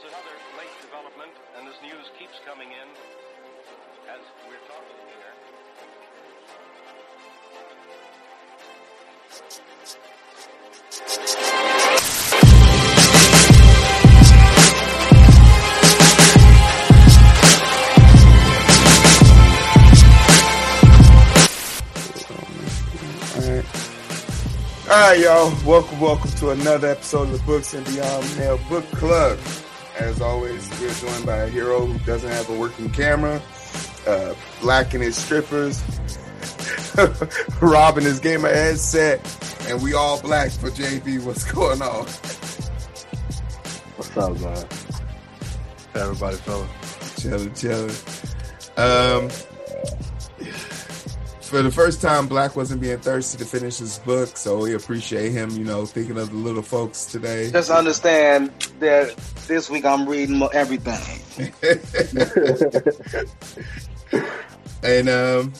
Here's another late development, and this news keeps coming in as we're talking here. All right, y'all. Welcome, welcome to another episode of the Books and Beyond Mail Book Club. As always, we're joined by a hero who doesn't have a working camera, uh, Black and his strippers, robbing and his gamer headset, and we all black for JB. What's going on? What's up, man? Everybody feeling. Chilling, chilling. Um, for the first time, Black wasn't being thirsty to finish his book, so we appreciate him, you know, thinking of the little folks today. Just understand that this week I'm reading everything. and um,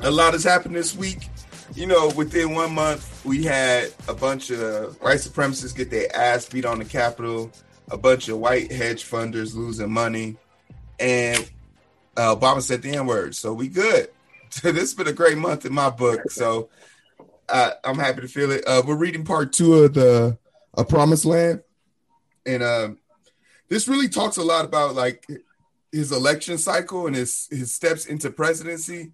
a lot has happened this week. You know, within one month, we had a bunch of white supremacists get their ass beat on the Capitol, a bunch of white hedge funders losing money, and uh, Obama said the N word. So we good. this has been a great month in my book. So uh, I'm happy to feel it. Uh, we're reading part two of the A Promised Land, and um, this really talks a lot about like his election cycle and his his steps into presidency,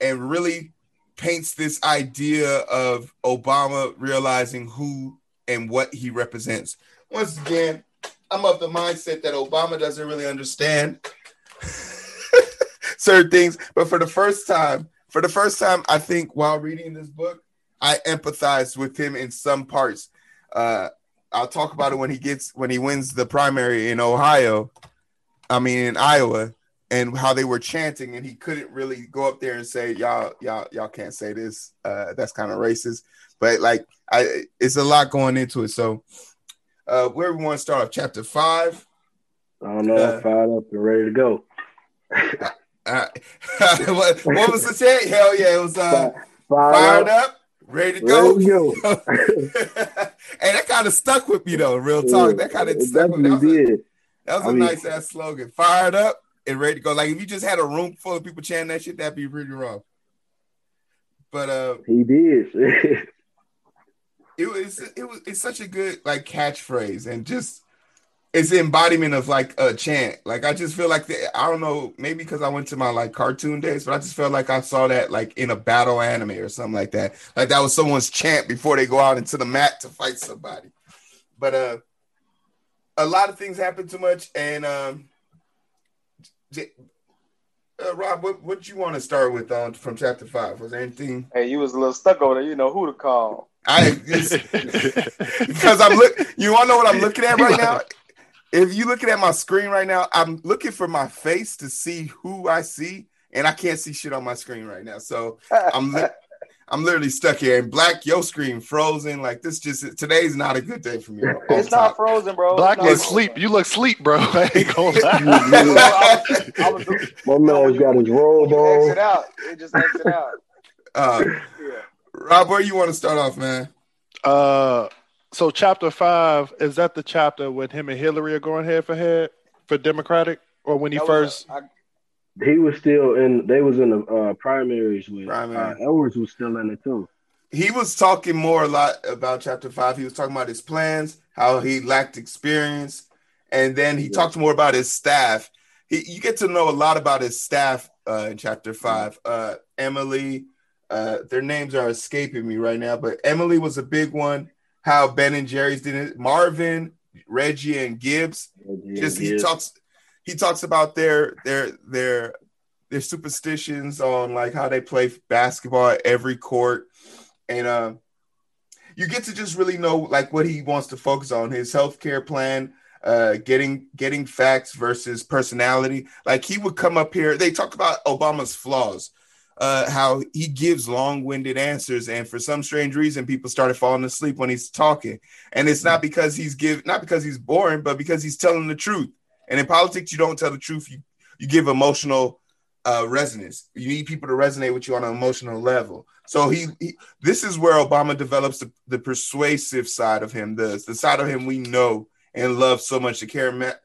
and really paints this idea of Obama realizing who and what he represents. Once again, I'm of the mindset that Obama doesn't really understand certain things, but for the first time, for the first time, I think while reading this book, I empathized with him in some parts. Uh, I'll talk about it when he gets when he wins the primary in Ohio. I mean in Iowa, and how they were chanting, and he couldn't really go up there and say, "Y'all, y'all, y'all can't say this. Uh, that's kind of racist." But like, I it's a lot going into it. So, uh, where we want to start off, chapter five. I don't know. Uh, I'm fired up and ready to go. Uh, what, what was the chant? Hell yeah, it was uh, Fired, fired up, ready to go. Ready to go. hey, that kind of stuck with me though. Real talk, that kind of stuck with me. That was definitely a, that was a mean- nice ass slogan. Fired up and ready to go. Like if you just had a room full of people chanting that shit, that'd be pretty rough. But uh, He did. it was it was it's such a good like catchphrase and just it's embodiment of like a chant. Like I just feel like the, I don't know, maybe because I went to my like cartoon days, but I just felt like I saw that like in a battle anime or something like that. Like that was someone's chant before they go out into the mat to fight somebody. But uh a lot of things happen too much and um J- uh, Rob, what what you want to start with on from chapter five? Was there anything Hey, you was a little stuck over there. You know who to call. I because I'm look. You want to know what I'm looking at right now? If you're looking at my screen right now, I'm looking for my face to see who I see, and I can't see shit on my screen right now. So I'm li- I'm literally stuck here. And black, your screen frozen. Like this, just today's not a good day for me. off It's not frozen, bro. Black It's not look frozen. sleep. You look sleep, bro. I ain't gonna lie. I was, I was, My man's got his robe you exit on. out. It just exit out. Uh, Yeah. Rob, where you want to start off, man? Uh, so chapter five is that the chapter when him and Hillary are going head for head for Democratic, or when he That first? was- I- He was still in. They was in the uh, primaries with Primary. uh, Edwards was still in it too. he was talking more a lot about chapter five. He was talking about his plans, how he lacked experience, and then he Yeah. talked more about his staff. He, you get to know a lot about his staff uh, in chapter five. Uh, Emily, uh, their names are escaping me right now, but Emily was a big one. How Ben and Jerry's did it. Marvin, Reggie, and Gibbs. Just he talks he talks about their their their their superstitions on like how they play basketball at every court. And uh you get to just really know like what he wants to focus on his healthcare plan uh getting getting facts versus personality. Like he would come up here they talk about obama's flaws uh how he gives long-winded answers and for some strange reason people started falling asleep when he's talking. And it's not because he's give not because he's boring but because he's telling the truth. And in politics you don't tell the truth. You you give emotional uh resonance. You need people to resonate with you on an emotional level. So he, he this is where obama develops the, the persuasive side of him the, the side of him we know and love so much. The charismatic,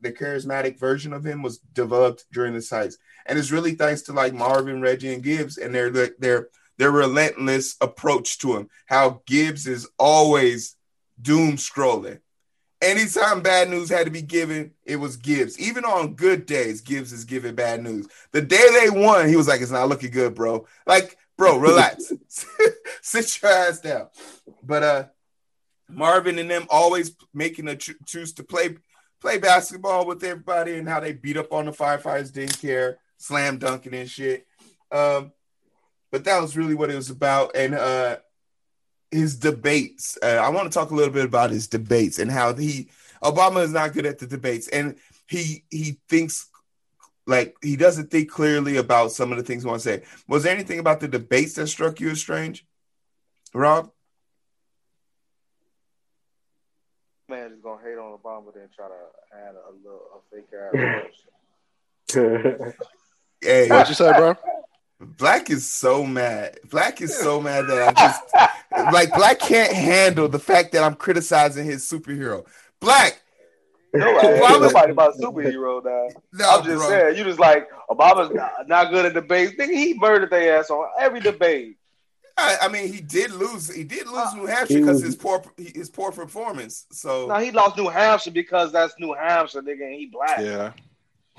the charismatic version of him was developed during the sites, and it's really thanks to like Marvin, Reggie, and Gibbs and their their their relentless approach to him. How Gibbs is always doom scrolling. Anytime bad news had to be given, it was Gibbs. Even on good days, Gibbs is giving bad news. The day they won, he was like, "It's not looking good, bro." Like, bro, relax, sit your ass down. But uh, Marvin and them always making a cho- choose to play play basketball with everybody and how they beat up on the firefighters, didn't care, slam dunking and shit. Um, but that was really what it was about. And uh, his debates. Uh, I want to talk a little bit about his debates and how he Obama is not good at the debates, and he he thinks like he doesn't think clearly about some of the things he wants to say. Was there anything about the debates that struck you as strange, Rob? Man is gonna hate on Obama, then try to add a, little a fake ass. hey, What'd you say, bro? Black is so mad. Black is so mad that I just like Black can't handle the fact that I'm criticizing his superhero. Black. No, Obama, nobody about superhero now. No, I'm just bro. saying, you just like Obama's not, not good at debates. Think he murdered their ass on every debate. I, I, mean, he did lose. He did lose New uh, Hampshire because his poor his poor performance. So no, he lost New Hampshire because that's New Hampshire, nigga, and he black. Yeah.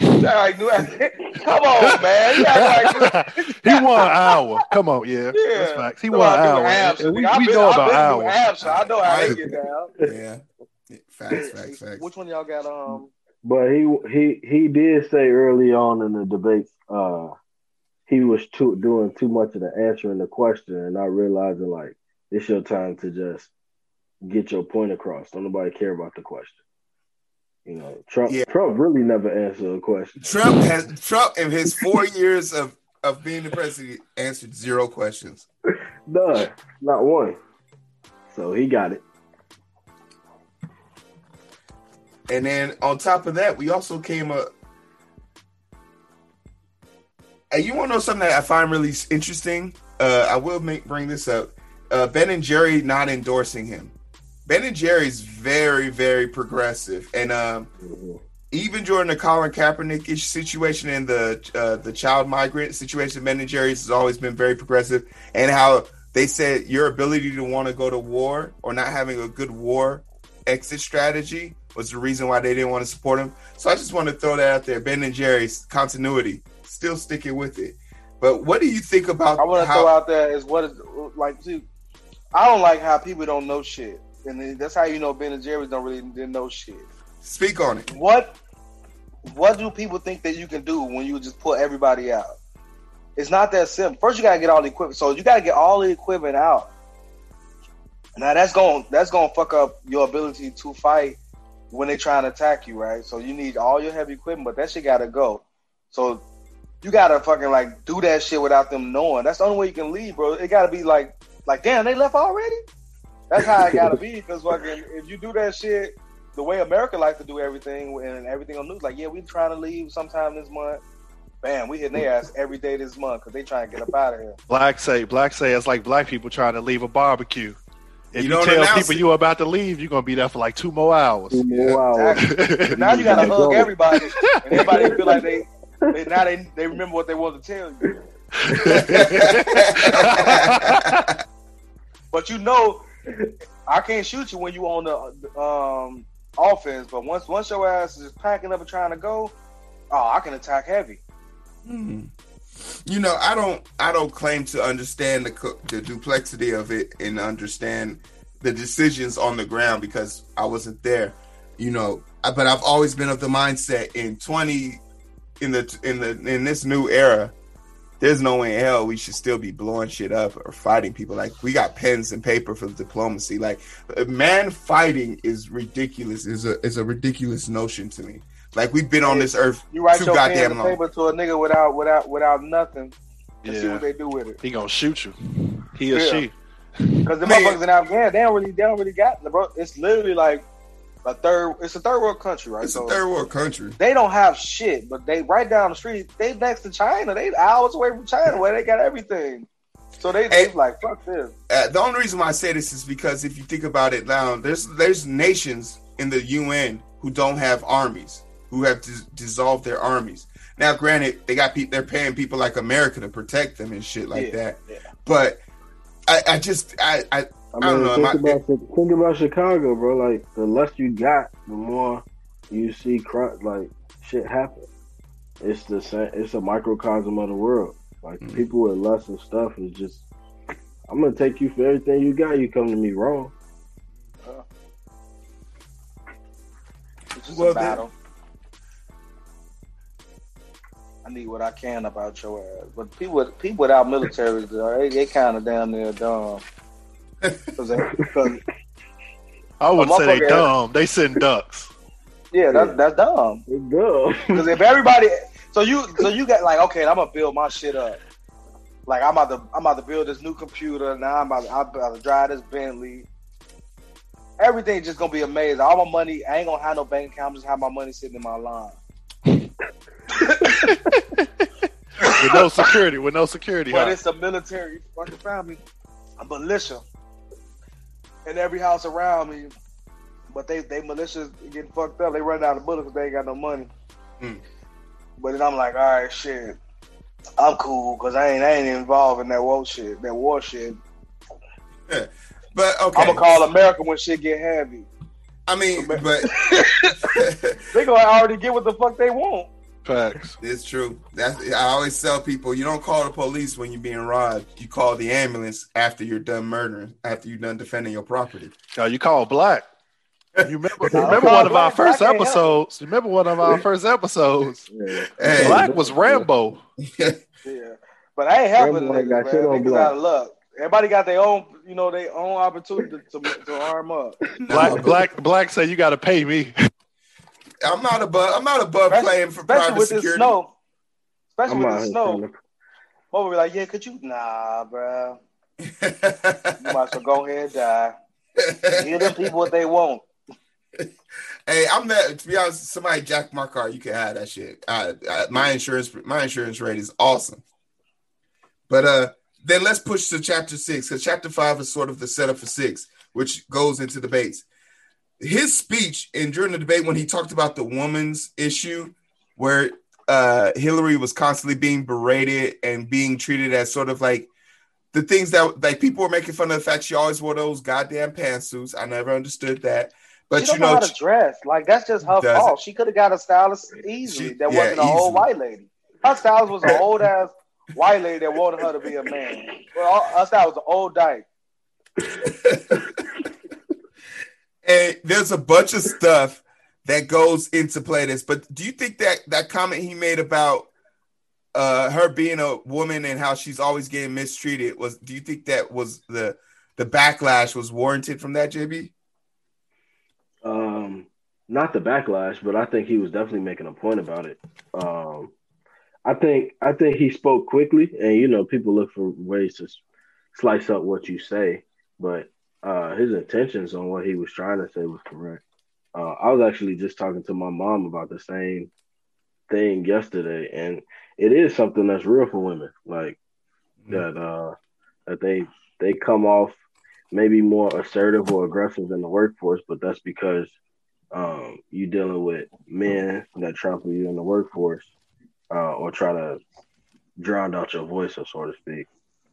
Like, come on, man. Like, he won Iowa. Come on, yeah. yeah. That's facts. He won Iowa. We, we been, know about Iowa. Hampshire. I know how they get down. Yeah. Facts, facts, facts. Which one y'all got? Um. But he he he did say early on in the debates, uh, he was too doing too much of the answering the question and not realizing like it's your time to just get your point across. Don't nobody care about the question. You know, Trump yeah. Trump really never answered a question. Trump has Trump in his four years of, of being the president answered zero questions. None. Not one. So he got it. And then on top of that, we also came up. And you want to know something that I find really interesting? Uh, I will make bring this up. Uh, ben and Jerry not endorsing him. Ben and Jerry's very, very progressive, and um, mm-hmm. even during the Colin Kaepernick situation and the uh, the child migrant situation, Ben and Jerry's has always been very progressive, and how they said your ability to want to go to war or not having a good war exit strategy was the reason why they didn't want to support him. So I just want to throw that out there. Ben and Jerry's continuity, still sticking with it. But what do you think about? I want to how- throw out there is what is like. See, I don't like how people don't know shit and that's how you know Ben and Jerry's don't really didn't know shit. Speak on it. What what do people think that you can do when you just put everybody out? It's not that simple. First, you gotta get all the equipment. So you gotta get all the equipment out. Now that's going that's gonna fuck up your ability to fight when they try and attack you, right? So you need all your heavy equipment, but that shit gotta go. So you gotta fucking like do that shit without them knowing. That's the only way you can leave, bro. It gotta be like like damn, they left already. That's how it gotta be. Because fucking, if you do that shit the way America likes to do everything, and everything on news, like, yeah, we trying to leave sometime this month. Bam, we hitting their ass every day this month because they trying to get up out of here. Black say, black say it's like black people trying to leave a barbecue. If you, you tell people it. you about to leave, you're gonna be there for like two more hours. Two more hours. Exactly. now you gotta hug everybody, and everybody feel like they, they now they they remember what they want to tell you. but you know, I can't shoot you when you on the um, offense, but once once your ass is packing up and trying to go, oh, I can attack heavy. Hmm. You know, I don't I don't claim to understand the the duplexity of it and understand the decisions on the ground because I wasn't there. You know, but I've always been of the mindset in twenty in the in the in this new era there's no way in hell we should still be blowing shit up or fighting people. Like we got pens and paper for diplomacy. Like man fighting is ridiculous. Is a is a ridiculous notion to me. Like we've been on this earth you write too your goddamn pen long. Paper to a nigga without without without nothing. And yeah. see what they do with it. He gonna shoot you. He or yeah. she. Because the motherfuckers in Afghanistan, they don't really they don't really got the bro. It's literally like a third. It's a third world country, right? It's so a third world country. They don't have shit, but they right down the street. They next to China. They hours away from China, where they got everything. So they they like fuck this. Uh, the only reason why I say this is because if you think about it now, there's there's nations in the UN who don't have armies, who have dis- dissolved their armies. Now, granted, they got pe- they're paying people like America to protect them and shit like Yeah, that. yeah. But I, I just I, I I I don't mean, know, think I- about think about Chicago, bro. Like the less you got, the more you see cri- like shit happen. It's the same. It's a microcosm of the world. Like Mhm. people with less of stuff is just. I'm gonna take you for everything you got. You come to me wrong. It's just Well, a then- battle. I need what I can about your ass. But people people without militaries, they, they kind of down there dumb. Cause they, cause, I would say they motherfucker- dumb. They send ducks. yeah, that's that's dumb. It's dumb. Because if everybody, so you so you got like okay, I'm gonna build my shit up. Like I'm about to I'm about to build this new computer. Now I'm about to, I'm about to drive this Bentley. Everything's just gonna be amazing. All my money, I ain't gonna have no bank account. I'm just have my money sitting in my line. With no security. With no security. But Huh? it's a military fucking family, a militia, in every house around me. But they they militias getting fucked up. They run out of bullets because they ain't got no money. Hmm. But then I'm like, all right, shit, I'm cool because I ain't I ain't involved in that war shit. That war shit. but okay. I'm gonna call America when shit get heavy. I mean, but They gonna already get what the fuck they want. Facts. it's true. That's I always tell people you don't call the police when you're being robbed. You call the ambulance after you're done murdering, after you're done defending your property. Yo, you call black. You remember, Nah, remember one of our first Black ain't episodes? Remember one of our first episodes? Yeah. Hey. Black was Rambo. Yeah, but I ain't helping Rambo the ain't got niggas, shit man. on Niggas black. out of luck. Everybody got their own, you know, their own opportunity to, to, to arm up. Black, black, black. Say you got to pay me. I'm not above. I'm not above Especially- playing for private with this security. snow. Especially I'm with the snow. trying to- Mama be like, yeah, could you? Nah, bro. You might as well go ahead and die. Give them people what they want. hey, I'm that. To be honest, somebody jack my car. You can have that shit. I, I, my insurance, my insurance rate is awesome. But uh, then let's push to chapter six because chapter five is sort of the setup for six, which goes into debates. His speech and during the debate when he talked about the woman's issue, where uh, Hillary was constantly being berated and being treated as sort of like the things that like people were making fun of the fact she always wore those goddamn pantsuits. I never understood that. But she you know, know, how to dress. Like that's just her fault. She could have got a stylist easily. She- that yeah, wasn't an old white lady. Her stylist was an old ass white lady that wanted her to be a man. Well, her stylist was an old dyke. and there's a bunch of stuff that goes into play this. But do you think that that comment he made about uh her being a woman and how she's always getting mistreated was do you think that was the the backlash was warranted from that JB? Um, not the backlash, but I think he was definitely making a point about it. Um, I think I think he spoke quickly, and you know, people look for ways to slice up what you say, but uh, his intentions on what he was trying to say was correct. Uh, I was actually just talking to my mom about the same thing yesterday, and it is something that's real for women, like that. Uh, that they they come off maybe more assertive or aggressive in the workforce, but that's because um, you're dealing with men that trample you in the workforce uh, or try to drown out your voice, or so to speak.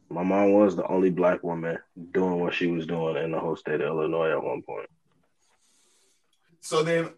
My mom was the only black woman doing what she was doing in the whole state of Illinois at one point. So then,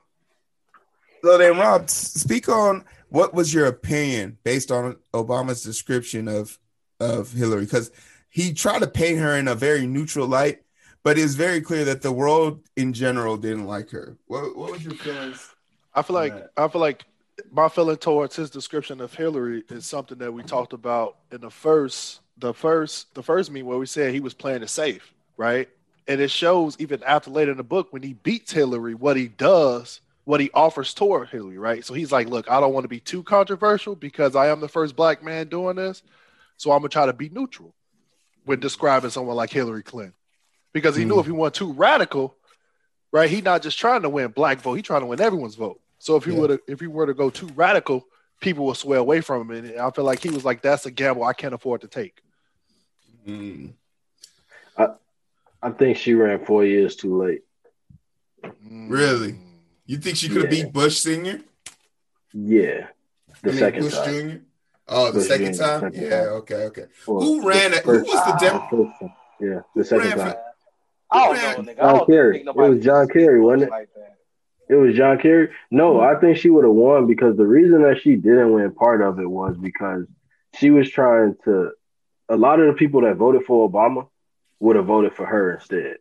so then, Rob, speak on what was your opinion based on Obama's description of of Hillary, because he tried to paint her in a very neutral light, but it's very clear that the world in general didn't like her. What, what was your feelings? I feel like Right. I feel like my feeling towards his description of Hillary is something that we talked about in the first the first the first meeting where we said he was playing it safe, right? And it shows even after later in the book when he beats Hillary, what he does, what he offers toward Hillary, right? So he's like, look, I don't want to be too controversial because I am the first black man doing this. So I'm gonna try to be neutral when describing someone like Hillary Clinton. Because he knew Mm. if he went too radical, right? He not just trying to win black vote, he trying to win everyone's vote. So if he Yeah. would if he were to go too radical, people will sway away from him. And I feel like he was like, that's a gamble I can't afford to take. Mm. I think she ran four years too late. Really? You think she could have Yeah. beat Bush Senior? Yeah, the I mean, second Bush time. Junior. Oh, the Bush second Jr., time. second Yeah. time. Okay. Okay. Well, Who ran it? Who was the the Dem? Yeah, the second ran for- time. I don't Yeah. know, nigga. I John don't Kerry. think It was John Kerry, wasn't it? Like. It was John Kerry. No, I think she would have won because the reason that she didn't win part of it was because she was trying to. A lot of the people that voted for Obama would have voted for her instead.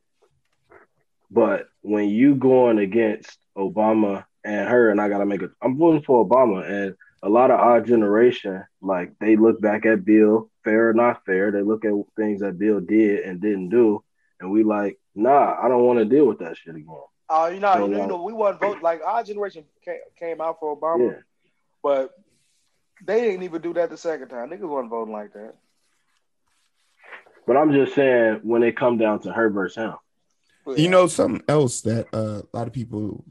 But when you going against Obama and her, and I gotta make it, I'm voting for Obama, and a lot of our generation, like they look back at Bill, fair or not fair, they look at things that Bill did and didn't do, and we like, nah, I don't want to deal with that shit again. Oh, uh, you know, So, you know, you know, we wasn't vote like our generation came, came out for Obama, Yeah. but they didn't even do that the second time. Niggas wasn't voting like that. But I'm just saying when it come down to her versus him. You know something else that uh, a lot of people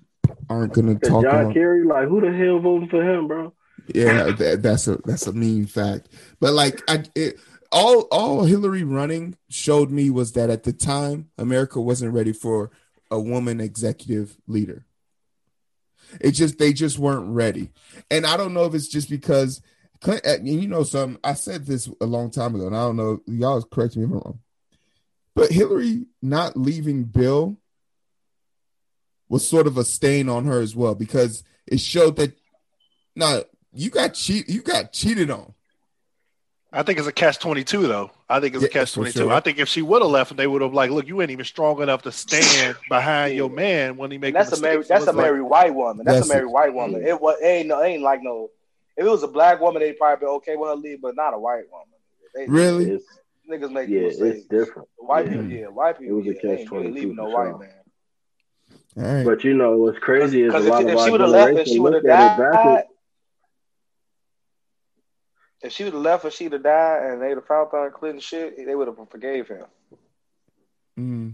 aren't going to Cause talk John on. Kerry, like who the hell voting for him, bro? Yeah, that, that's a that's a mean fact. But like, I it, all all Hillary running showed me was that at the time America wasn't ready for a woman executive leader. It just they just weren't ready, and I don't know if it's just because Clint, uh, and you know some. I said this a long time ago, and I don't know y'all correct me if I'm wrong. But Hillary not leaving Bill was sort of a stain on her as well because it showed that now you got cheat you got cheated on. I think it's a catch twenty two though. I think it's Yeah, a catch twenty two. sure. I think if she would have left, they would have like, look, you ain't even strong enough to stand behind your man when he makes. And that's a married that's a married white woman. That's, That's a married white woman. Mm. It was it ain't no it ain't like no. If it was a black woman, they'd probably be okay with her leave, but not a white woman. They, Really? It's Niggas make yeah, mistakes. it's different. White Yeah. people, yeah, white people. It was a yeah, they ain't- catch-22 leaving no for white man. All right. But you know what's crazy is a Because if, lot she- of if she would have left and she would have look at it died, backwards. if she would have left and she'd have died and they'd have found out Clinton shit, they would have forgave him. Mm.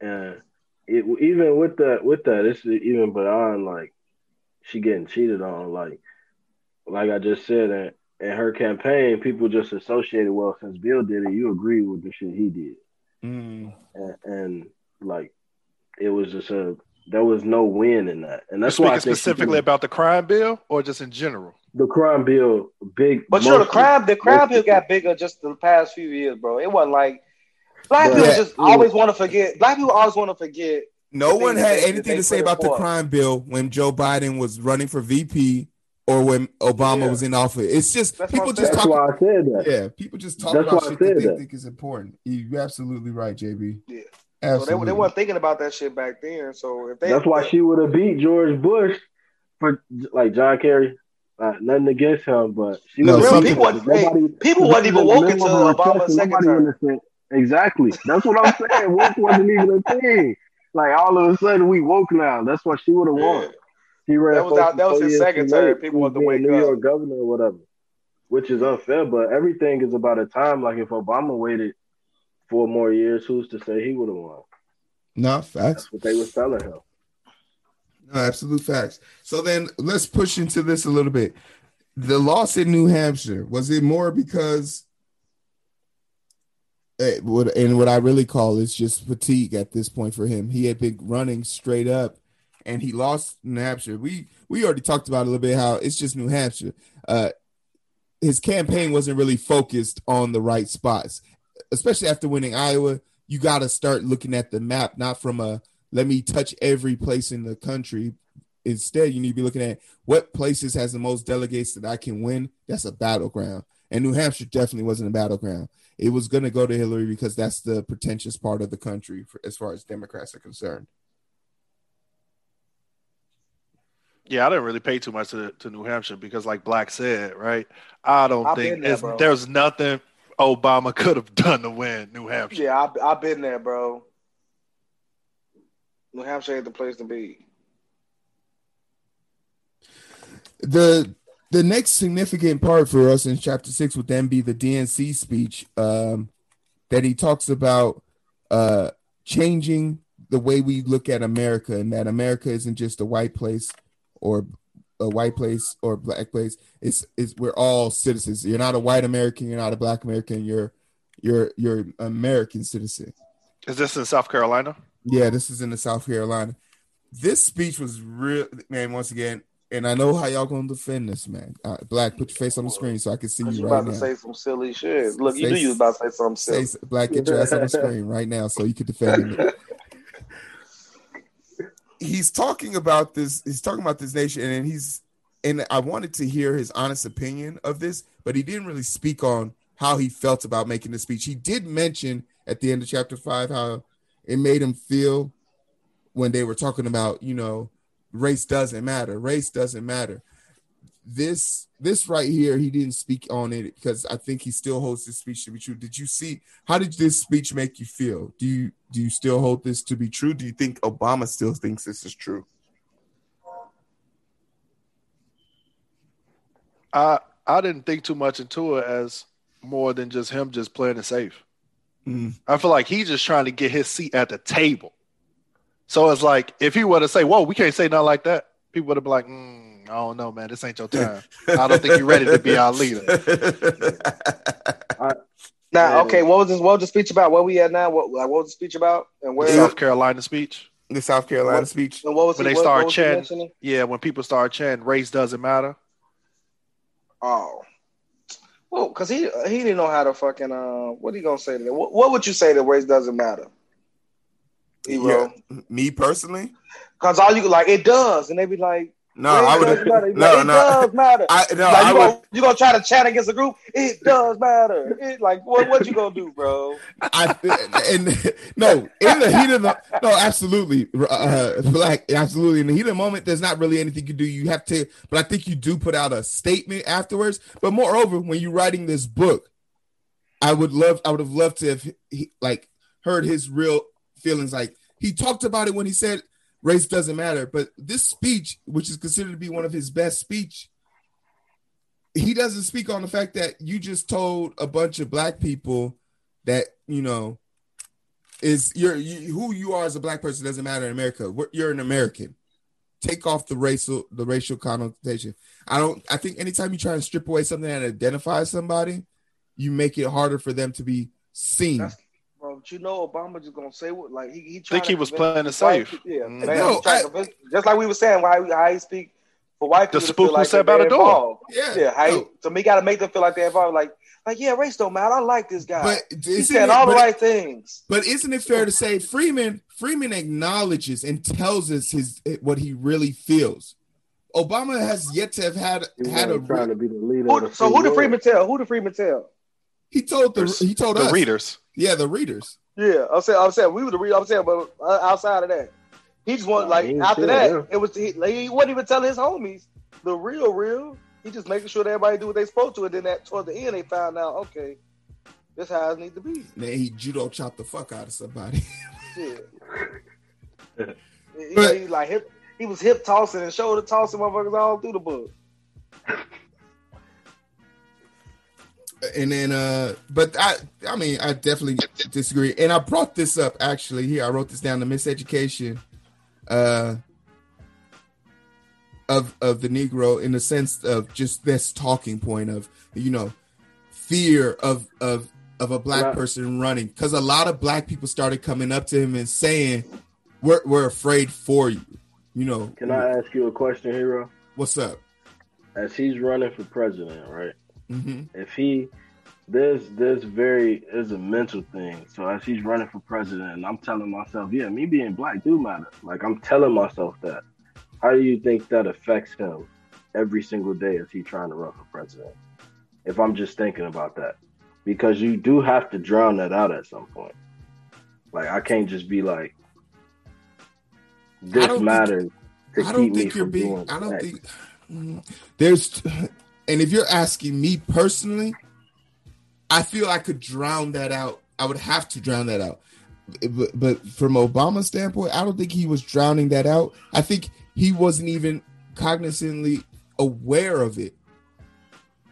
And it even with that with that, it's even beyond like she getting cheated on. Like like I just said, in, in her campaign, people just associated well since Bill did it. You agree with the shit he did, Mm. and, and like it was just a there was no win in that, and That's that's why speaking think specifically could've- about the crime bill or just in general. the crime bill big. But you know, the crime, the crime mostly- bill got bigger just the past few years, bro. It wasn't like black But- people Yeah. just always want to forget. Black people always want to forget. No one had anything to say put about the crime bill when Joe Biden was running for VP or when Obama Yeah. was in office. It's just That's people what I'm just That's talk. why I said that. Yeah, people just talk That's about why I shit that they that. think is important. You're absolutely right, JB. Yeah. So they, they weren't thinking about that shit back then. So if they, That's why she would have beat George Bush for like John Kerry. Uh, nothing against him, but she No, would've some beat people- him. hey, Nobody- people wasn't even in the woke middle into of a Obama's second term. would've said- Exactly. That's what I'm saying. woke wasn't even a thing. Like all of a sudden we woke now. That's why she would have won. Yeah. She ran That was out- that was his second term. People She was to being wake New up. York governor or whatever, which is unfair. But everything is about a time. Like if Obama waited four more years, who's to say he would have won? no facts. That's what they were telling him. No, absolute facts. So then let's push into this a little bit. The loss in New Hampshire was it more because eh, and what I really call is just fatigue at this point for him. He had been running straight up, and he lost New Hampshire. We we already talked about a little bit how it's just New Hampshire. Uh, his campaign wasn't really focused on the right spots, especially after winning Iowa. You got to start looking at the map, not from a let me touch every place in the country. Instead, you need to be looking at what places has the most delegates that I can win. That's a battleground. And New Hampshire definitely wasn't a battleground. It was going to go to Hillary because that's the pretentious part of the country for, as far as Democrats are concerned. Yeah, I didn't really pay too much to, to New Hampshire because, like Black said, right? I don't I've think there, there's nothing Obama could have done to win New Hampshire. Yeah, I, I've been there, bro. New Hampshire ain't the place to be. the the next significant part for us in chapter six would then be the DNC speech um, that he talks about uh, changing the way we look at America and that America isn't just a white place or a white place or a black place. It's, it's we're all citizens. You're not a white American. You're not a black American. You're you're you're American citizen. Is this in South Carolina? Yeah, this is in the South Carolina. This speech was real, man. Once again, and I know how y'all gonna defend this, man. Uh, Black, put your face on the screen so I can see Cause you you right about now. to say some silly shit. Look, you Say- knew you was about to say something Say, silly. Black, get your ass on the screen right now so you can defend him. He's talking about this. He's talking about this nation, and he's and I wanted to hear his honest opinion of this, but he didn't really speak on how he felt about making the speech. He did mention at the end of chapter five how it made him feel when they were talking about, you know, race doesn't matter, race doesn't matter. This this right here, he didn't speak on it because I think he still holds this speech to be true. Did you see how did this speech make you feel? Do you do you still hold this to be true? Do you think Obama still thinks this is true? I I didn't think too much into it as more than just him just playing it safe. Mm. I feel like he's just trying to get his seat at the table. So it's like if he were to say, "Whoa, we can't say nothing like that," people would have been like, mm, "I don't know, man. This ain't your time. I don't think you're ready to be our leader." Now, Yeah. okay, what was this? What was the speech about? Where we at now? What like what was the speech about? And The where? South Carolina speech. the South Carolina What- speech. And what was When he, they what, start what chanting- Yeah, when people start chanting, "Race doesn't matter." Oh, well, because he he didn't know how to fucking uh. What he gonna say to that? What, what would you say that race doesn't matter? Heero. Me personally, Because all you like it does, and they be like, no, I would does matter. have. You be like, No, it no, does matter. I no, like, you, gonna, you gonna try to chat against a group? It does matter. It, like what what you gonna do, bro? I and no, in the heat of the no, absolutely, uh, black, absolutely. In the heat of the moment, there's not really anything you do. You have to, but I think you do put out a statement afterwards. But moreover, when you're writing this book, I would love, I would have loved to have he, like heard his real feelings. Like he talked about it when he said race doesn't matter, but this speech, which is considered to be one of his best speech, he doesn't speak on the fact that you just told a bunch of black people that you know is you're you, who you are as a black person doesn't matter in America. You're an American. Take off the racial the racial connotation. I don't. I think anytime you try to strip away something that identifies somebody, you make it harder for them to be seen. That's- Bro, but you know Obama just gonna say what like he, he Think mm-hmm. he was playing it white safe. Yeah, man, No, I- convince- just like we were saying, why how he speak for white The people to spook feel like was set by the door. involved. yeah, Yeah, how he, so me got to make them feel like they're involved. Like, like yeah, race don't matter. I like this guy. but He's isn't it- all the right things. But isn't it fair to say Freeman Freeman acknowledges and tells us his what he really feels? Obama has yet to have had He had a wasn't trying to be the leader. Who, of the so who did. Freeman tell? Who did Freeman tell? he told the he told the us readers. Yeah the readers Yeah, I'm saying, I'm saying we were the real. I'm saying, but uh, outside of that, he just wanted like he after tell that, them. it was he, like, he wasn't even telling his homies the real, real. He just making sure that everybody do what they supposed to, and then at toward the end they found out, okay, this how it need to be. Man, he judo chopped the fuck out of somebody. Yeah. he, But- he like hip, he was hip tossing and shoulder tossing motherfuckers all through the book. And then uh but i i mean i definitely disagree and i brought this up actually here i wrote this down the miseducation uh of of the negro in the sense of just this talking point of you know fear of of of a black Right. person running because a lot of black people started coming up to him and saying we're, we're afraid for you you know Can I ask you a question, Heero? what's up As he's running for president, right? Hmm If he there's there's very is a mental thing. So as he's running for president, and I'm telling myself, yeah, me being black do matter. Like I'm telling myself that. How do you think that affects him every single day as he trying to run for president? If I'm just thinking about that, because you do have to drown that out at some point. Like I can't just be like, this don't think- matters to I keep don't me think you're from being. doing. I don't think Mm, there's. And if you're asking me personally, I feel I could drown that out. I would have to drown that out. But, but from Obama's standpoint, I don't think he was drowning that out. I think he wasn't even cognizantly aware of it.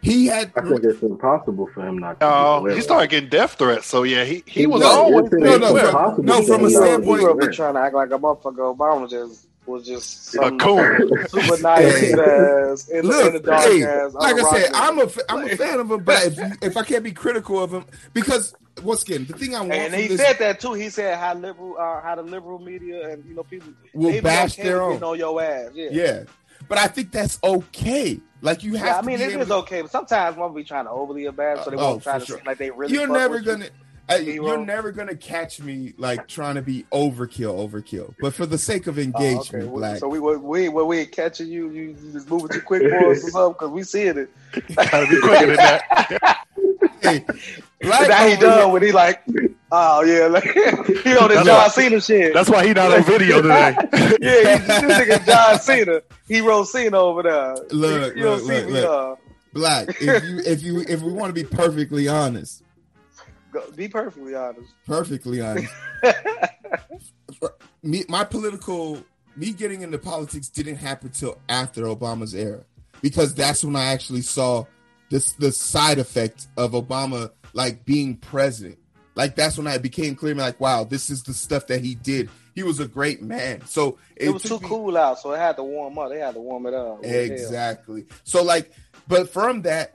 He had. I think it's impossible for him not to. be Oh, he started getting death threats. So yeah, he, he was No, always it's- no, no, from- no, from a not to be standpoint- he aware. trying to act like a motherfucker. Obama just was just a some coon. super naive ass in, the- in the Look, dark hey, ass. like I said. I'm a fa- I'm a fan of him, but if, if I can't be critical of him, because once again, the thing I want And he this said that too. He said how liberal, uh, how the liberal media and you know people will bash their own. getting on your ass. Yeah. Yeah, but I think that's okay. Like you have. Yeah, I mean be it able is to- okay, but sometimes one be trying to overly embarrass, so they Uh, won't oh, try to sure. seem like they really. You're fuck never with you. Gonna. I, you're never gonna catch me like trying to be overkill, overkill. But for the sake of Oh, engagement, okay. black. So we were we when we ain't catching you, you, you just moving too quick for us or something because we seeing it. Gotta be quicker than that. hey, black now he over done when he like, oh yeah, like he on this That's John why- Cena shit. That's why he not on video today. yeah, he, this nigga John Cena, Heero Cena over there. Look, you don't look, look, me, look. uh, black. If you if you if we want to be perfectly honest, go- be perfectly honest. perfectly honest, me my political me getting into politics didn't happen till after Obama's era because that's when I actually saw this the side effect of Obama like being president. Like that's when I became clear, to me like, wow, this is the stuff that he did. He was a great man. So It, was too me- cool out, so it had to warm up. They had to warm it up. What? Exactly. So like, but from that,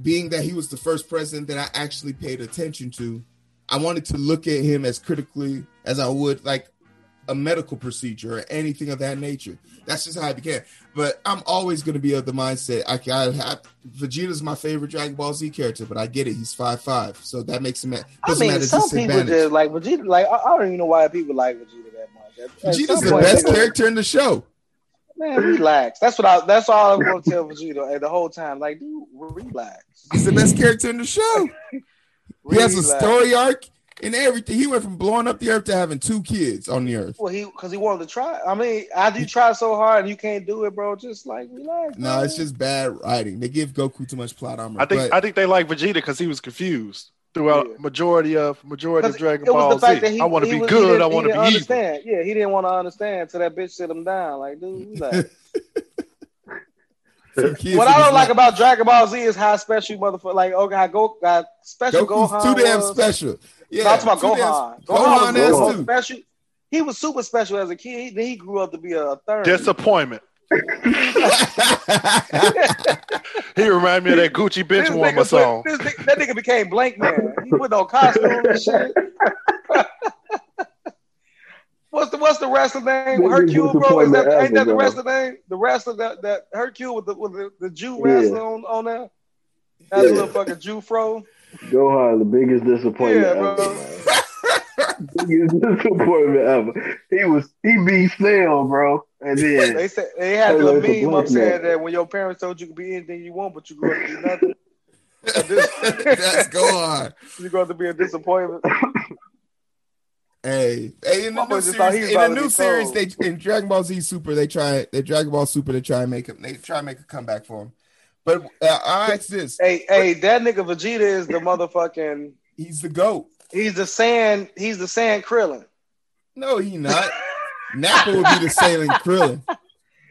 being that he was the first president that I actually paid attention to, I wanted to look at him as critically as I would like a medical procedure or anything of that nature. That's just how I began. But I'm always going to be of the mindset. I, I have Vegeta's my favorite Dragon Ball Z character, but I get it. He's five five, so that makes him at, I him mean, at some people just like Vegeta. Like I, I don't even know why people like Vegeta that much. At- Vegeta's the point, best character in the show. Man, relax. That's what I. That's all I want to tell Vegeta and the whole time. Like, dude, relax. He's the best character in the show. He has a story arc and everything. He went from blowing up the earth to having two kids on the earth. Well, he because he wanted to try. I mean, after you try so hard and you can't do it, bro, just like relax. No, man. it's just bad writing. They give Goku too much plot armor. I think but I think they like Vegeta because he was confused throughout Yeah. majority of majority of 'Cause Dragon Ball the fact Z. that he, I want to he be was- he good. didn't- I want to didn't be evil. understand. Yeah, he didn't want to understand till that bitch sit him down. Like, dude, relax. some what I don't like about Dragon Ball Z is how special motherfucker. Like, okay, how go got special Goku's Gohan. too damn was. special. Yeah, No, I'm talking too about Gohan. Gohan, Gohan was is too. special. He was super special as a kid. He, then he grew up to be a third. Disappointment. He reminded me of that Gucci This bench nigga warmer put- song. this nigga- that nigga became Blank Man. He put on costume and shit. what's the what's the wrestler name? Nigga Hercule, bro. Is that disappointment ain't that ever, the bro. wrestler name? The wrestler that that Hercule with the with the, the Jew Yeah. wrestler on on there. That's a Yeah. little fucking Jew fro. Gohan, the biggest disappointment Yeah, ever. bro. Man. biggest disappointment ever. He was he beat Cell, bro, and then They said they had Hey, the it's a meme black up saying that when your parents told you could be anything you want, but you grew up to be nothing. That's Gohan. you grew up to be a disappointment. Hey, hey, in the new just thought he series, in the new series, they in Dragon Ball Z Super, they try they Dragon Ball Super, they try and make him, they try and make a comeback for him. But uh, I ask this: hey, hey, that nigga Vegeta is the motherfucking. He's the goat. He's the Saiyan. He's the Saiyan Krillin. No, he not. Nappa would be the Saiyan Krillin.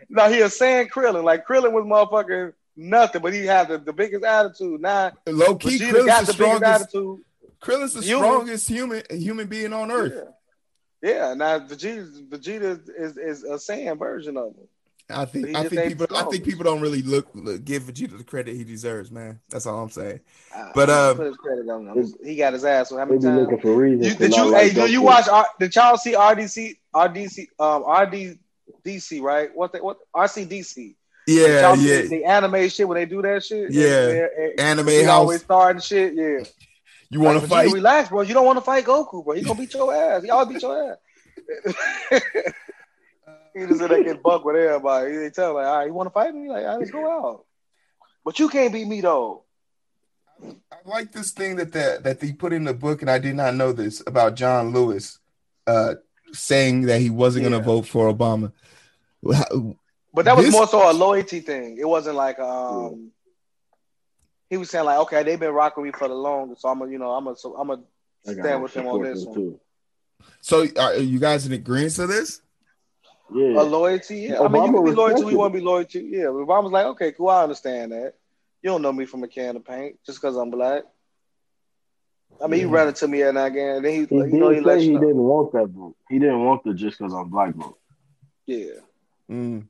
No, he a Saiyan Krillin. Like Krillin was motherfucking nothing, but he had the, the biggest attitude. Now Low key, Vegeta Krillin's got the the strongest. attitude. Krillin's the Human. strongest human human being on earth. Yeah. Yeah, now Vegeta, Vegeta is, is a Saiyan version of him. I think He I think ain't people I think people don't really look, look give Vegeta the credit he deserves, man. That's all I'm saying. I- But, I uh, put his credit on him. He got his ass. So how they many times? looking for reasons. You, did you? like Hey, did you watch? R- Did y'all see RDC? RDC? Um, RDDC, right? What? They, what? RCDC? Yeah, y'all yeah. The anime shit when they do that shit. Yeah. And- and- Anime he house. always starting shit. Yeah. You want to Like, fight? Relax, bro. You don't want to fight Goku, bro. He gonna beat your ass. He always beat your ass. he just in there get buck with everybody. They tell him, like, all right, you want to fight me? Like, all right, let's go out. But you can't beat me though. I like this thing that the, that they put in the book, and I did not know this about John Lewis, uh, saying that he wasn't going to vote for Obama. But that was This- more so a loyalty thing. It wasn't like um. He was saying like, okay, they've been rocking me for the longest, so I'm gonna, you know, I'm gonna, so I'm gonna I gotta stand with them on this one. too. So, are you guys in agreement to this? Yeah, A loyalty, yeah. I mean, you can be loyal to who you want to be loyal to. Yeah, but Obama's like, okay, cool, I understand that. You don't know me from a can of paint just because I'm black. I mean, you Yeah. ran into me and again, and then he, he you know, he did let say you he know. didn't want that vote. He didn't want the just because I'm black vote. Yeah, Mm.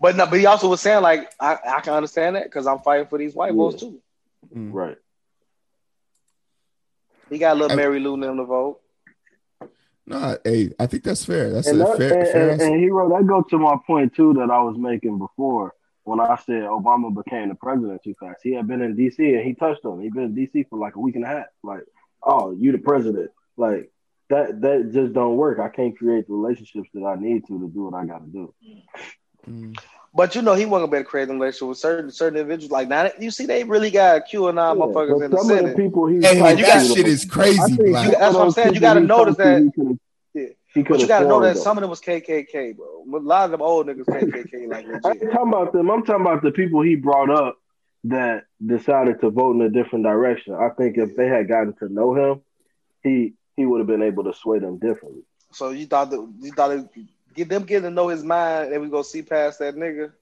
but no, but he also was saying like, I, I can understand that because I'm fighting for these white Yeah. votes too. Mm. Right. He got a little I- Mary Lou in the vote. No, hey, I think that's fair. That's And, a that, fair, and, fair and, and Heero, that goes to my point too that I was making before when I said Obama became the president too fast. He had been in DC and he touched on. it. He been in DC for like a week and a half. Like, oh, you the president. Like that that just don't work. I can't create the relationships that I need to to do what I gotta do. Mm. But you know, he wasn't gonna create a relationship with certain certain individuals. Like now, you see, they really got QAnon Yeah, motherfuckers but in the some of Senate. the people he Hey, Like, you that got- shit is crazy, Black. You- that's what I'm saying. You gotta notice that- Yeah. But you gotta know that some of them was KKK, bro. A lot of them old niggas KKK, like I ain't legit. talking about them. I'm talking about the people he brought up that decided to vote in a different direction. I think if they had gotten to know him, he he would have been able to sway them differently. So you thought that you thought it, get them getting to know his mind, and we go see past that nigga.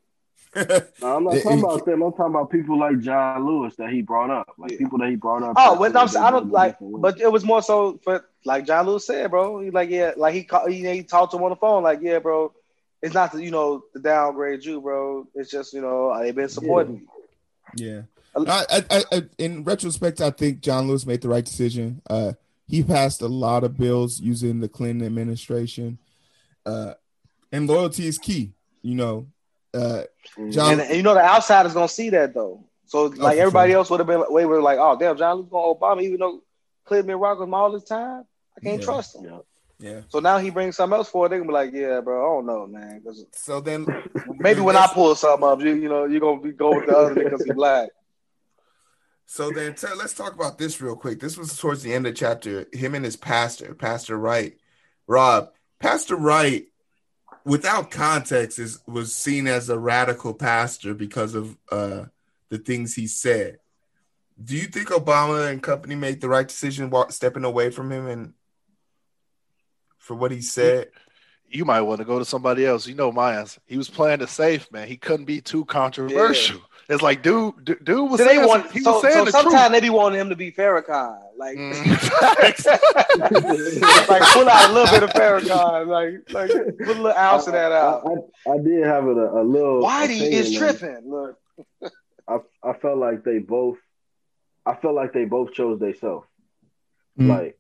No, I'm not talking about them. I'm talking about people like John Lewis that he brought up, like Yeah. people that he brought up. Oh, well, I'm, they I don't like, but it was more so for like John Lewis said, bro. He like, yeah, like he call, he, he talked to him on the phone, like, yeah, bro. It's not the you know the downgrade you, bro. It's just you know they've been supporting. you. Yeah. I, I, I, I- in retrospect, I think John Lewis made the right decision. Uh, he passed a lot of bills using the Clinton administration, uh, and loyalty is key. You know, uh, Mhm. John- And, and you know the outsiders gonna see that though. So like for everybody sure. else would have been, we were like, oh damn, John Lewis going Obama, even though Clinton been rocking him all this time. I can't Yeah. trust him. Yeah. yeah. So now he brings something else for it. They gonna be like, yeah, bro, I don't know, man. So then, maybe when I pull something up, you, you know, you're gonna be going with the other because he black. So then, t- let's talk about this real quick. This was towards the end of chapter. Him and his pastor, Pastor Wright, Rob, Pastor Wright, without context, is was seen as a radical pastor because of uh, the things he said. Do you think Obama and company made the right decision, wa- stepping away from him and for what he said? You might want to go to somebody else. You know my answer. He was playing it safe, man. He couldn't be too controversial. It's like, dude, dude, dude was So they saying, want, he so, was saying so the sometimes truth. they be wanting him to be Farrakhan, like, Mm. like pull out a little bit of Farrakhan, like, like put a little ounce of that out. I, I did have a, a little. Whitey opinion is on it. tripping. Look, I I felt like they both. I felt like they both chose themselves. Mm. Like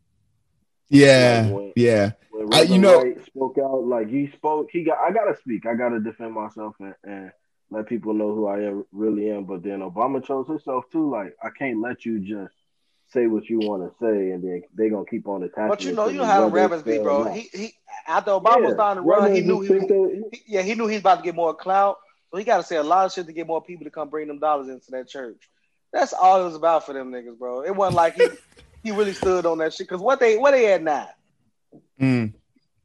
Yeah, Like when- yeah, when I- you know- Wright spoke out, like he spoke. He got. I gotta speak. I gotta defend myself and, and let people know who I am, really am. But then Obama chose himself too. Like I can't let you just say what you want to say, and then they gonna keep on attacking. but you know, you know how the whether Ravens it's be, bro. He he after Obama was Yeah, down the run, he knew just he, that- he yeah he knew he was about to get more clout. So he got to say a lot of shit to get more people to come bring them dollars into that church. That's all it was about for them niggas, bro. It wasn't like he he really stood on that shit. Cause what they what they had now? Mm.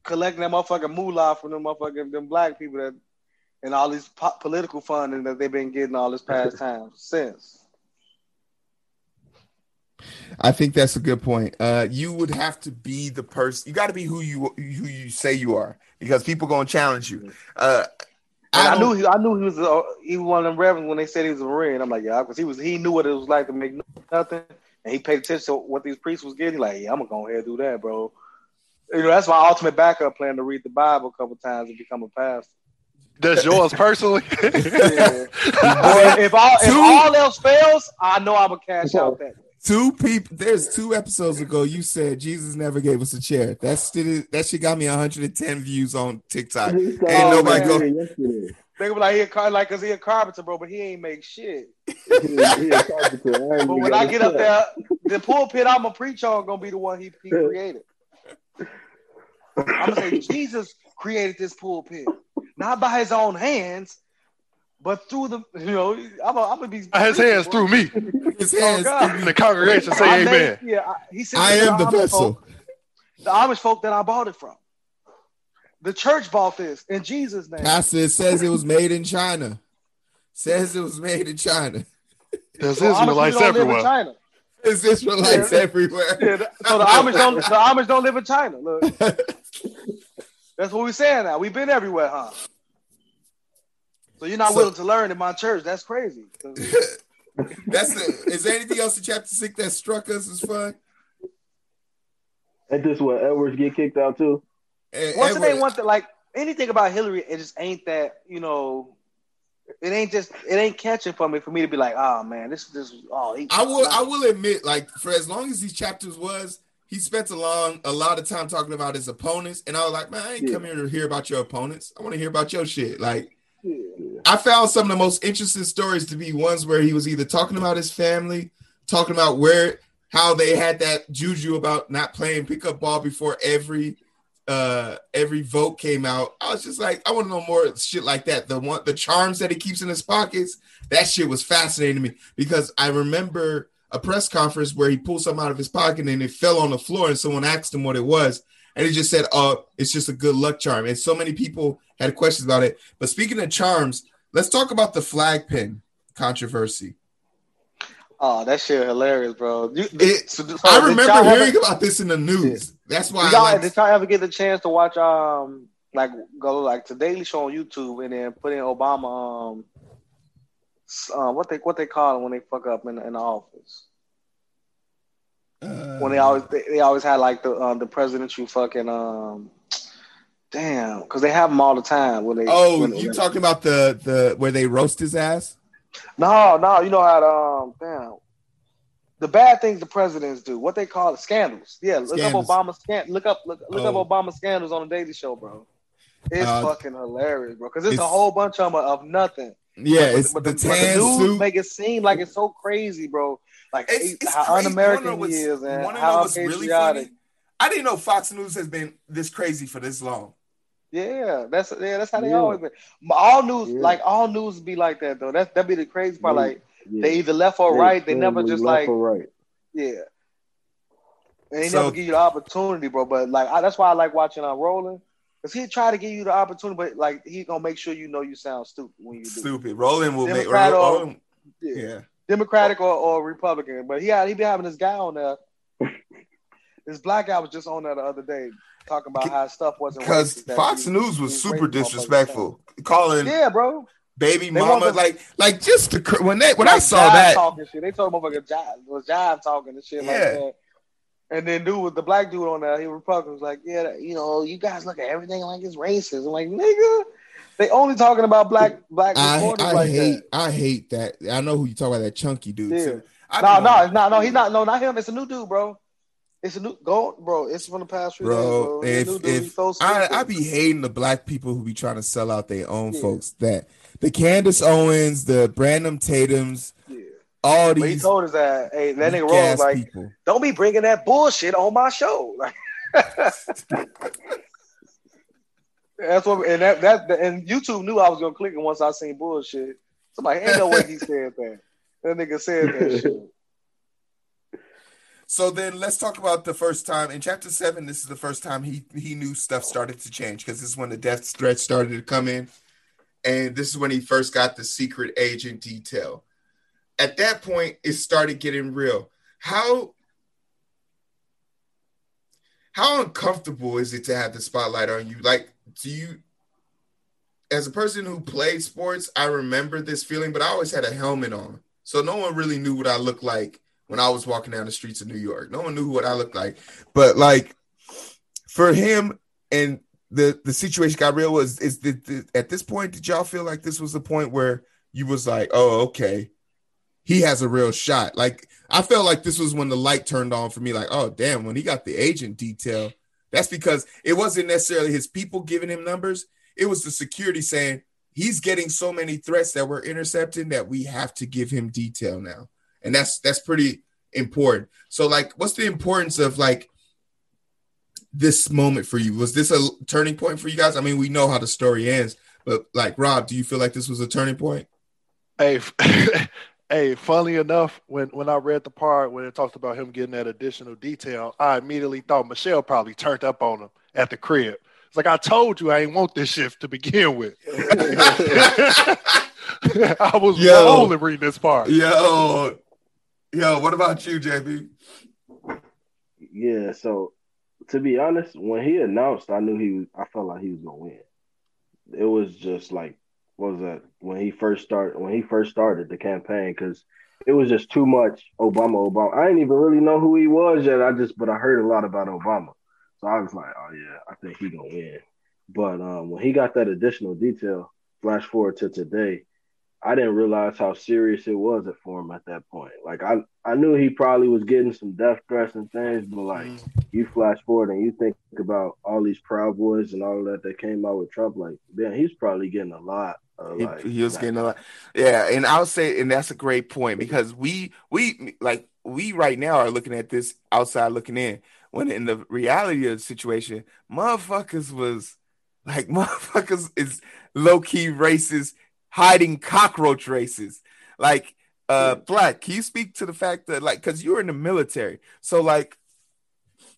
collecting that motherfucking moolah from them motherfucking them black people that and all this po- political funding that they've been getting all this past time since. I think that's a good point. Uh, you would have to be the person. You got to be who you who you say you are, because people gonna challenge you. Uh, And I, knew he, I knew he was uh, he was one of them reverends when they said he was a marine. I'm like, yeah, because he was he knew what it was like to make nothing, and he paid attention to what these priests was getting. Like, yeah, I'm gonna go ahead and do that, bro. You know, that's my ultimate backup plan to read the Bible a couple times and become a pastor. That's yours personally. Yeah. If all if Two- all else fails, I know I'm gonna cash out that. two people. There's two episodes ago. You said Jesus never gave us a chair. That's still that shit got me 110 views on TikTok. He Ain't started nobody saying go. yesterday. They be like, he a car like, cause he a carpenter, bro, but he ain't make shit. He- he. I But when got I a get up there, the pulpit I'm gonna preach on gonna be the one he, he created. I'm gonna say Jesus created this pulpit, not by his own hands, but through the you know I'm gonna, I'm gonna be His hands through me. His Oh, hands. God. through The congregation say I amen. made- yeah, I, he said I am the Amish vessel. folk- the Amish folk that I bought it from. The church bought this in Jesus' name. Pastor it says it was made in China. Says it was made in China. There's So Amish Israelites people don't live in everywhere. China. There's Israelites Yeah. everywhere. Yeah, the- so the Amish don't the Amish don't live in China. Look, that's what we're saying now. We've been everywhere, huh? So you're not So- willing to learn in my church? That's crazy. That's the. Is there anything else in chapter six that struck us as fun? Ain't this what Edwards get kicked out too? Eh, Once Edward- they want to like anything about Hillary, it just ain't that you know. it ain't just it ain't catching for me for me to be like, oh man, this is this oh. He, I will I will admit, like for as long as these chapters was, he spent a long a lot of time talking about his opponents, and I was like, man, I ain't Yeah. come here to hear about your opponents. I want to hear about your shit. Like I found some of the most interesting stories to be ones where he was either talking about his family, talking about where how they had that juju about not playing pickup ball before every uh every vote came out. I was just like, I want to know more shit like that. The one the charms that he keeps in his pockets, that shit was fascinating to me because I remember a press conference where he pulled something out of his pocket and it fell on the floor and someone asked him what it was. And he just said, Oh, it's just a good luck charm. And so many people had questions about it. But speaking of charms, let's talk about the flag pin controversy. Oh, that shit hilarious, bro. You, It- so- so I remember y'all ever- hearing about this in the news. That's why Did I y'all, like, did y'all ever get the chance to watch um like go like to Daily Show on YouTube and then put in Obama um uh, what they what they call it when they fuck up in, in the office uh, when they always they, they always had like the uh, the presidential fucking um damn because they have them all the time when they Oh, when, you talking about the the where they roast his ass? no no you know how to um damn the bad things the presidents do what they call it scandals yeah look Scandals. up Obama scan look up look, look Oh. up Obama scandals on the Daily Show bro. It's Uh, fucking hilarious, bro. Because it's, a whole bunch of of nothing. Yeah, But- it's but the but tan news suit. make it seem like it's so crazy, bro. Like It's, he- it's how crazy. un-American You wanna know he is, what's- and how what's really funny? I didn't know Fox News has been this crazy for this long. Yeah, that's yeah, that's how they Yeah. always been. All news, Yeah. like all news, be like that though. That's that be the crazy part. Yeah. Like Yeah. they either left or right. They never just like right. yeah. And they So- never give you the opportunity, bro. But like I, that's why I like watching uh, on Roland, because he try to give you the opportunity, but like he gonna make sure you know you sound stupid when you do. Stupid. Roland will make Democrat or- Roland, Yeah. yeah. Democratic or, or Republican. But he had he be having this guy on there. this black guy was just on there the other day talking about how stuff wasn't Because Fox he- News was super disrespectful, calling Yeah, bro. baby They mama like like just the when they when I saw that talking shit. They told him motherfucker jive was jive talking and shit like that. And then dude with the black dude on there, he Republican was like, Yeah, you know, you guys look at everything like it's racist. I'm like, nigga, they only talking about black black I, reporters I like hate that. I hate that. I know who you talk about that chunky dude Yeah. too. No, no, it's not. No, he's not. No, not him. It's a new dude, bro. It's a new go, bro. It's from the past few days, bro. bro. It's a If new dude. He's if so I. I be hating the black people who be trying to sell out their own Yeah. folks that the Candace Owens, the Brandon Tatum's, Yeah. all But he told us that, hey, that nigga Rose like, people. don't be bringing that bullshit on my show. Like, that's what, and that that and YouTube knew I was gonna click it once I seen bullshit. Somebody ain't no way he said that. That nigga said that shit. So then let's talk about the first time in chapter seven. This is the first time he he knew stuff started to change because this is when the death threat started to come in, and this is when he first got the secret agent detail. At that point, it started getting real. How how uncomfortable is it to have the spotlight on you? Like, do you, as a person who played sports, I remember this feeling, but I always had a helmet on, so no one really knew what I looked like when I was walking down the streets of New York. No one knew what I looked like. But like for him and the the situation got real was is the, the, at this point did y'all feel like this was the point where you was like, "Oh, okay. He has a real shot." Like I felt like this was when the light turned on for me like, "Oh, damn, when he got the agent detail, that's because it wasn't necessarily his people giving him numbers. It was the security saying, "He's getting so many threats that we're intercepting that we have to give him detail now." and that's that's pretty important so like what's the importance of like this moment for you was this a turning point for you guys i mean we know how the story ends but like rob do you feel like this was a turning point Hey, hey, funnily enough, when when I read the part when it talked about him getting that additional detail, I immediately thought Michelle probably turned up on him at the crib. It's like I told you I ain't want this shift to begin with. I was Yo. rolling reading this part. yo yo what about you jb Yeah, so to be honest, when he announced, I knew he. I felt like he was gonna win. It was just like, what was that when he first started? When he first started the campaign, because it was just too much Obama. Obama. I didn't even really know who he was yet. I just, but I heard a lot about Obama, so I was like, oh yeah, I think he gonna win. But um, when he got that additional detail, flash forward to today, I didn't realize how serious it was at for him at that point. Like I, I knew he probably was getting some death threats and things, but like Mm. you flash forward and you think about all these Proud Boys and all that that came out with Trump, like man, he's probably getting a lot. He, like, he was like, getting a lot. Yeah, and I'll say, and that's a great point because we we like we right now are looking at this outside looking in. When in the reality of the situation, motherfuckers was like motherfuckers is low key racist, hiding cockroach races. Like, uh, black. Can you speak to the fact that like because you're in the military, so like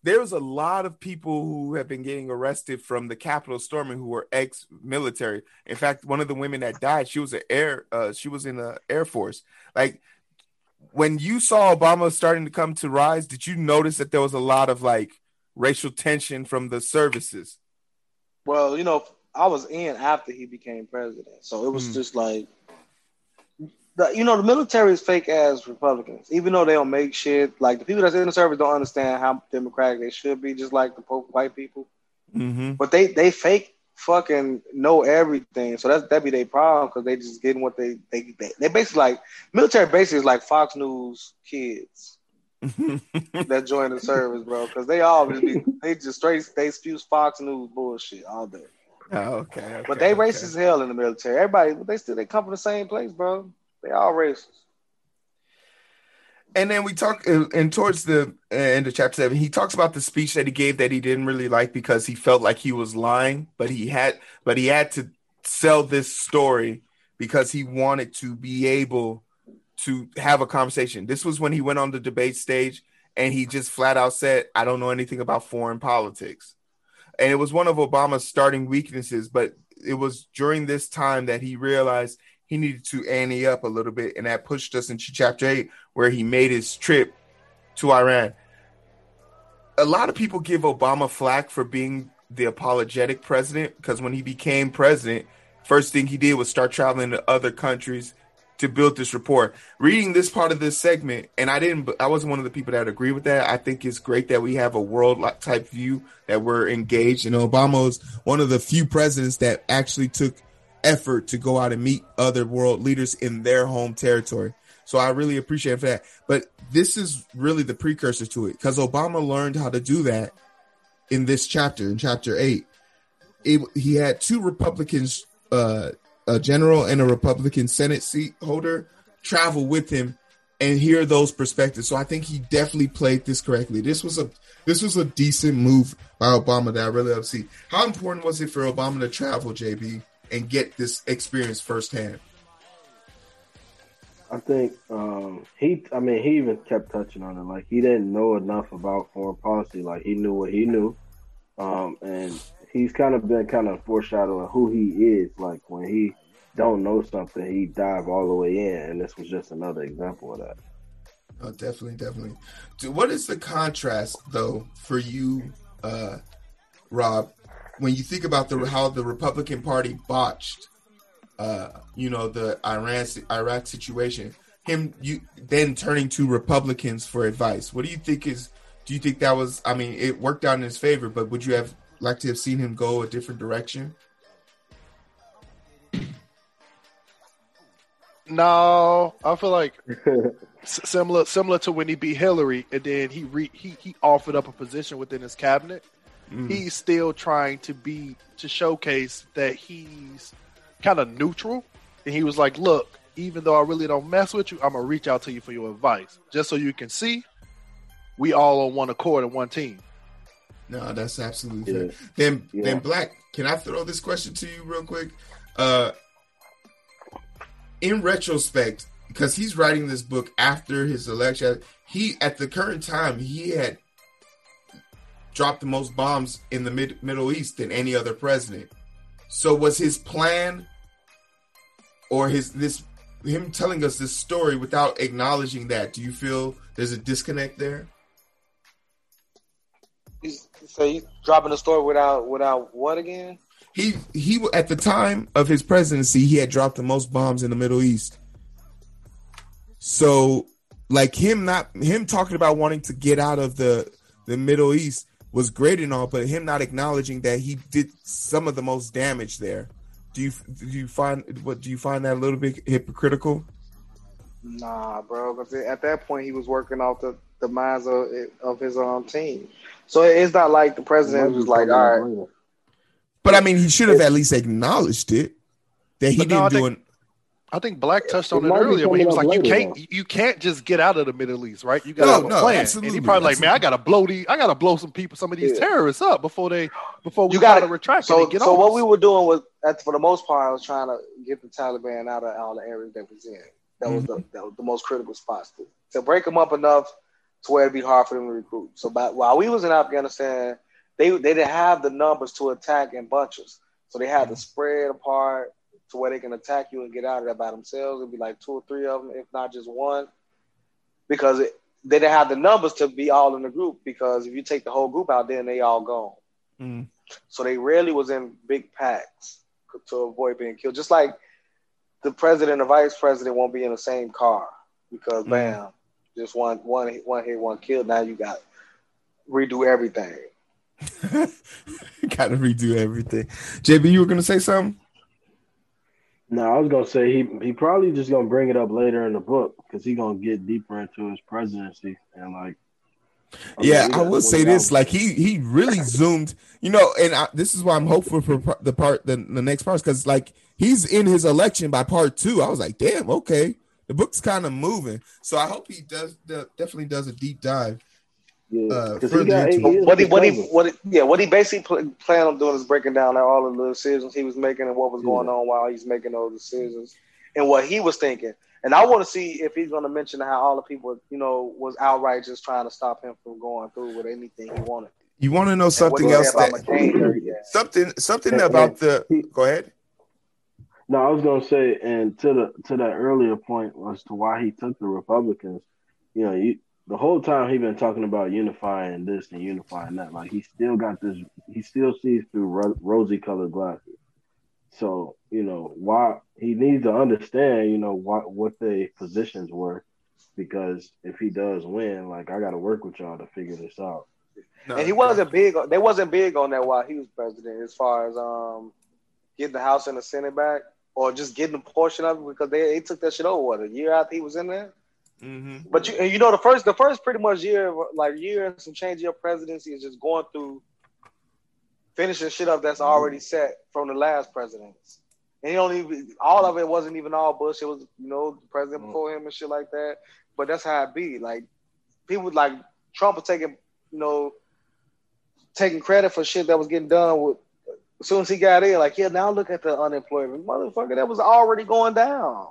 there's a lot of people who have been getting arrested from the Capitol storming who were ex-military. In fact, one of the women that died, she was an air, uh, she was in the Air Force. Like when you saw Obama starting to come to rise, did you notice that there was a lot of like racial tension from the services? Well, you know, I was in after he became president, so it was Hmm. just like, the, you know, the military is fake ass Republicans. Even though they don't make shit, like the people that's in the service don't understand how democratic they should be, just like the white people. Mm-hmm. But they they fake fucking know everything, so that's that be their problem because they just getting what they they they, they basically like military basically is like Fox News kids that join the service, bro, because they all just be, they just straight they spew Fox News bullshit all day. oh, okay, okay, But they okay. racist as hell in the military. Everybody, but they still they come from the same place, bro. They all racist. And then we talk, uh, and towards the end of chapter seven, he talks about the speech that he gave that he didn't really like because he felt like he was lying, but he had, but he had to sell this story because he wanted to be able to have a conversation. This was when he went on the debate stage and he just flat out said, "I don't know anything about foreign politics," and it was one of Obama's starting weaknesses. But it was during this time that he realized he needed to ante up a little bit, and that pushed us into chapter eight, where he made his trip to Iran. A lot of people give Obama flack for being the apologetic president because when he became president, first thing he did was start traveling to other countries to build this rapport. Reading this part of this segment, and I didn't, I wasn't one of the people that agree with that. I think it's great that we have a world type view that we're engaged. And Obama was one of the few presidents that actually took effort to go out and meet other world leaders in their home territory. So I really appreciate that. But this is really the precursor to it because Obama learned how to do that in this chapter, in chapter eight. It, he had two Republicans, uh, a general and a Republican Senate seat holder, travel with him and hear those perspectives. So I think he definitely played this correctly. This was a this was a decent move by Obama that I really love to see. How important was it for Obama to travel, JB, and get this experience firsthand? I think um, he. I mean, he even kept touching on it. Like he didn't know enough about foreign policy. Like he knew what he knew, um, and he's kind of been kind of foreshadowing who he is. Like when he don't know something, he dive all the way in, and this was just another example of that. Oh, definitely, definitely. Dude, what is the contrast though for you, uh, Rob, when you think about the how the Republican Party botched, uh, you know, the Iran Iraq situation? Him, you then turning to Republicans for advice. What do you think is? Do you think that was? I mean, it worked out in his favor, but would you have liked to have seen him go a different direction? No, I feel like similar similar to when he beat Hillary, and then he re, he he offered up a position within his cabinet. Mm. He's still trying to be to showcase that he's kind of neutral, and he was like, "Look, even though I really don't mess with you, I'm gonna reach out to you for your advice, just so you can see we all on one accord and one team." No, that's absolutely Yeah. fair. Then, Yeah. then Black, can I throw this question to you real quick? Uh, in retrospect, because he's writing this book after his election, he at the current time he had dropped the most bombs in the mid, Middle East than any other president. So was his plan or his this him telling us this story without acknowledging that? Do you feel there's a disconnect there? He's so he's dropping the story without without what again? he he at the time of his presidency he had dropped the most bombs in the middle east so like him not him talking about wanting to get out of the the middle east was great and all but him not acknowledging that he did some of the most damage there Do you do you find what do you find that a little bit hypocritical? Nah, bro. Because at that point, he was working off the, the minds of of his own team. So it's not like the president was like, all right. But I mean, he should have at least acknowledged it that he But didn't do think- it. I think Black touched on It it earlier when he was like, "You can't, you can't just get out of the Middle East, right? You got to No, have a no, plan." absolutely, And he probably like, "Man, I got to blow these, I got to blow some people, some of these Yeah. terrorists up before they, before we You got gotta- retract So, and get so what us." we were doing was, at, for the most part, I was trying to get the Taliban out of all the areas that was in. That was the mm-hmm. that was the most critical spots to, to break them up enough to where it'd be hard for them to recruit. So, by, while we was in Afghanistan, they they didn't have the numbers to attack in bunches, so they had to mm-hmm. spread apart to where they can attack you and get out of there by themselves. It'd be like two or three of them, if not just one, because it, they didn't have the numbers to be all in the group. Because if you take the whole group out, then they all gone. Mm. So they rarely was in big packs to avoid being killed. Just like the president and vice president won't be in the same car because Mhm. bam, just one one one hit, one killed. Now you got redo everything. Got to redo everything. JB, you were gonna say something? No, I was gonna say he he probably just gonna bring it up later in the book because he gonna get deeper into his presidency and like. yeah, I will say this: like he he really zoomed, you know, and I, this is why I'm hopeful for the part the, the next part because like he's in his election by part two. I was like, damn, okay, the book's kind of moving. So I hope he does the, definitely does a deep dive. Yeah, uh, 'cause further he got into eight What he what he what he, yeah what he basically pl- planned on doing is breaking down all of the decisions he was making and what was going Yeah. on while he's making those decisions and what he was thinking. And I want to see if he's going to mention how all the people you know was outright just trying to stop him from going through with anything he wanted. You want to know something else that McCain, yeah. something something Yeah, about yeah. the go ahead. No, I was gonna say, and to the to that earlier point as to why he took the Republicans. You know, you, the whole time he been talking about unifying this and unifying that. Like he still got this. He still sees through ro- rosy colored glasses. So you know why he needs to understand. You know what what their positions were, because if he does win, like I got to work with y'all to figure this out. No, And he wasn't big. on- They wasn't big on that while he was president, as far as um getting the House and the Senate back, or just getting a portion of it because they, they took that shit over what a year after he was in there. Mhm. But you and you know the first the first pretty much year like year and some change of your presidency is just going through finishing shit up that's already set from the last presidents. And he don't even all of it wasn't even all Bush. It was you know the president before him and shit like that. But that's how it be. Like people like Trump was taking you know taking credit for shit that was getting done with as soon as he got in. Like yeah, now look at the unemployment, motherfucker. That was already going down.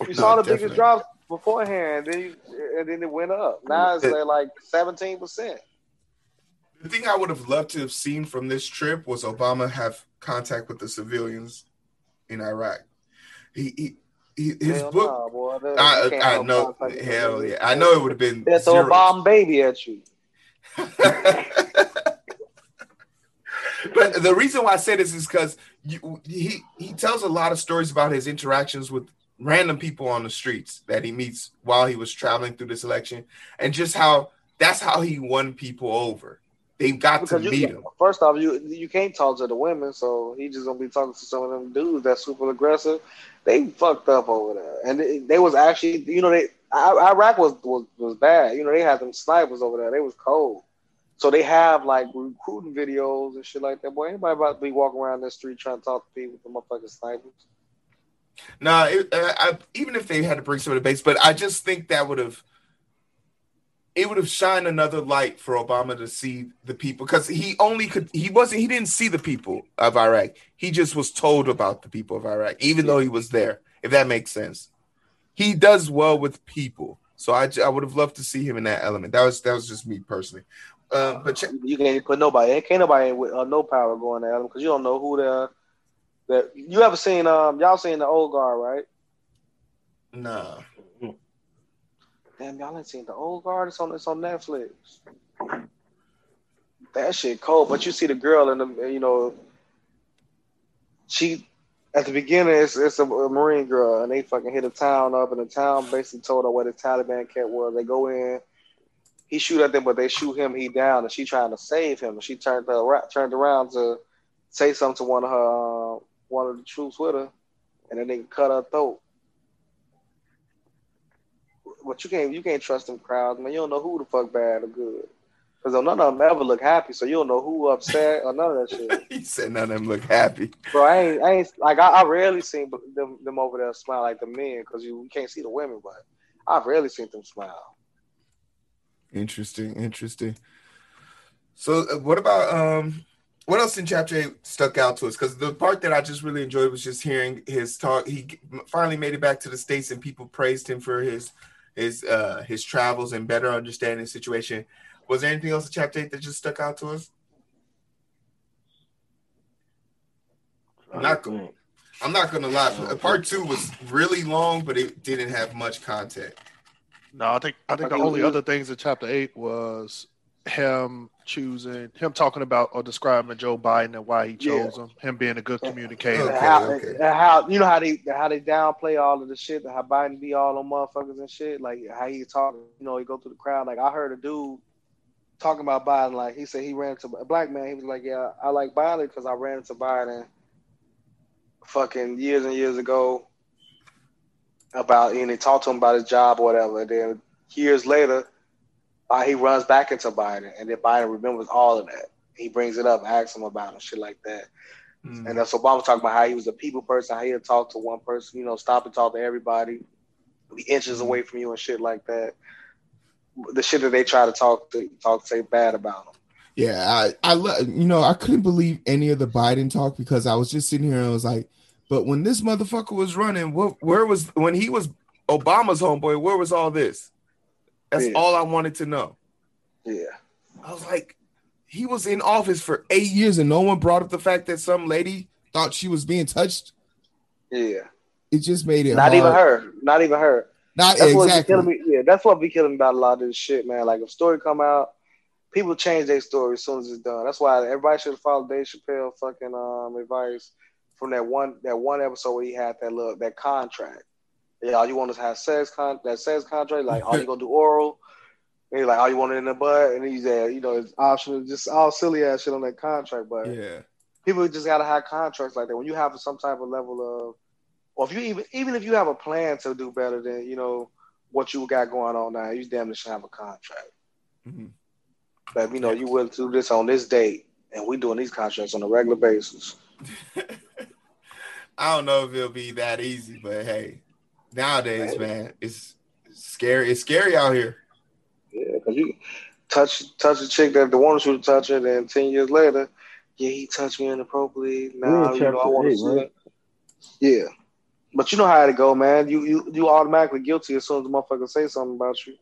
You No, saw the definitely. biggest drops beforehand, then you, and then it went up. Now it's It- at like seventeen percent. The thing I would have loved to have seen from this trip was Obama have contact with the civilians in Iraq. He, he, he his Hell book. nah, boy. That- I, I know. Hell yeah, I know it would have been. They'll throw a bomb baby at you. but the reason why I say this is because he he tells a lot of stories about his interactions with random people on the streets that he meets while he was traveling through this election, and just how that's how he won people over. They got Because to meet can- him. first off, you you can't talk to the women, so he just gonna be talking to some of them dudes that's super aggressive. They fucked up over there, and they, they was actually, you know, they Iraq was, was was bad. You know, they had them snipers over there. They was cold, so they have like recruiting videos and shit like that. Boy, anybody about to be walking around the street trying to talk to people with the motherfucking snipers? It, uh, even if they had to bring some of the base, but I just think that would have it would have shined another light for Obama to see the people because he only could he wasn't he didn't see the people of Iraq. He just was told about the people of Iraq, even though he was there. If that makes sense, he does well with people. So I, I would have loved to see him in that element. That was that was just me personally. Um, but check, You can't put nobody. Can't nobody with uh, no power going at them because you don't know who they're. That you ever seen? Um, y'all seen the old guard, right? nah, Damn, y'all ain't seen the old guard. It's on it's on Netflix. That shit cold. But you see the girl in the you know, she at the beginning it's it's a, a Marine girl and they fucking hit a town up and the town basically told her where the Taliban camp was. They go in, he shoot at them, but they shoot him. He down and she trying to save him. And she turned her, turned around to say something to one of her uh, one of the troops with her, and then they cut her throat. But you can't you can't trust them crowds, man. You don't know who the fuck bad or good. Cause none of them ever look happy, so you don't know who upset or none of that shit. he said none of them look happy. Bro, I ain't, I ain't like I, I rarely seen them, them over there smile like the men, cause you, you can't see the women, but I've rarely seen them smile. Interesting, interesting. So, uh, what about um, what else in chapter eight stuck out to us? Because the part that I just really enjoyed was just hearing his talk. He finally made it back to the states, and people praised him for his his uh his travels and better understanding the situation. Was there anything else in chapter eight that just stuck out to us? I'm not going. I'm not gonna lie. Part two was really long, but it didn't have much content. No, I think I think the only other things in chapter eight was him choosing him talking about or describing Joe Biden and why he chose yeah. him, him being a good communicator. Okay, how, okay. how you know how they how they downplay all of the shit, how Biden be all on motherfuckers and shit, like how he talk, you know, he go through the crowd. Like I heard a dude talking about Biden, like he said he ran into a black man. He was like, "Yeah, I like Biden because I ran into Biden fucking years and years ago about and he talked to him about his job or whatever. And then years later, uh, he runs back into Biden, and then Biden remembers all of that. He brings it up, asks him about it, shit like that. Mm. And that's Obama talking about how he was a people person, how he'd talk to one person, you know, stop and talk to everybody, be inches mm. away from you and shit like that. The shit that they try to talk to talk say bad about him. Yeah, I, I love you know, I couldn't believe any of the Biden talk because I was just sitting here and I was like, but when this motherfucker was running, what where was when he was Obama's homeboy, where was all this? That's yeah. all I wanted to know. Yeah. I was like, he was in office for eight years and no one brought up the fact that some lady thought she was being touched. Yeah. It just made it not hard. even her. Not even her. Not that's exactly. me. Yeah, that's what be killing me about a lot of this shit, man. Like if story come out, people change their story as soon as it's done. That's why everybody should follow Dave Chappelle fucking um advice from that one that one episode where he had that look that contract. Yeah, all you want to have sex con that sex contract, like all you gonna do oral. And he's like, all you want it in the butt, and he's there, you know, it's optional, just all silly ass shit on that contract. But yeah, people just gotta have contracts like that. When you have some type of level of, or if you even even if you have a plan to do better than you know what you got going on now, you damn near should have a contract. Mm-hmm. But you know, you willing to do this on this date, and we doing these contracts on a regular basis. I don't know if it'll be that easy, but hey, nowadays, man, it's scary. It's scary out here. Yeah, because you touch touch a chick that the one you to touch her, then ten years later, yeah, he touched me inappropriately. Now you know I want to see it. Yeah, but you know how it go, man. You you you automatically guilty as soon as the motherfucker say something about you.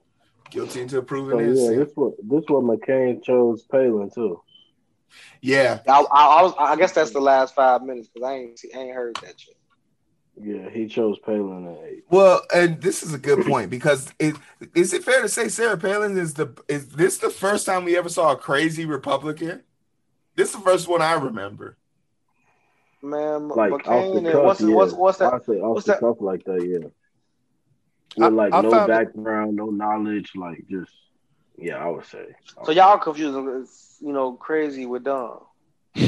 Guilty until proven so, innocent. Yeah, this what this what McCain chose Palin too. Yeah, I, I, I, was. I guess that's the last five minutes because I ain't I ain't heard that shit. Yeah, he chose Palin at eight. Well, and this is a good point because it is it fair to say Sarah Palin is the is this the first time we ever saw a crazy Republican? This is the first one I remember. Man, like McCain and cuff, what's, yeah. what's what's that? I say off what's the that? cuff like that, yeah. With like I, I no background, it. no knowledge, like just yeah, I would say. So y'all confusing, you know, crazy with dumb. No,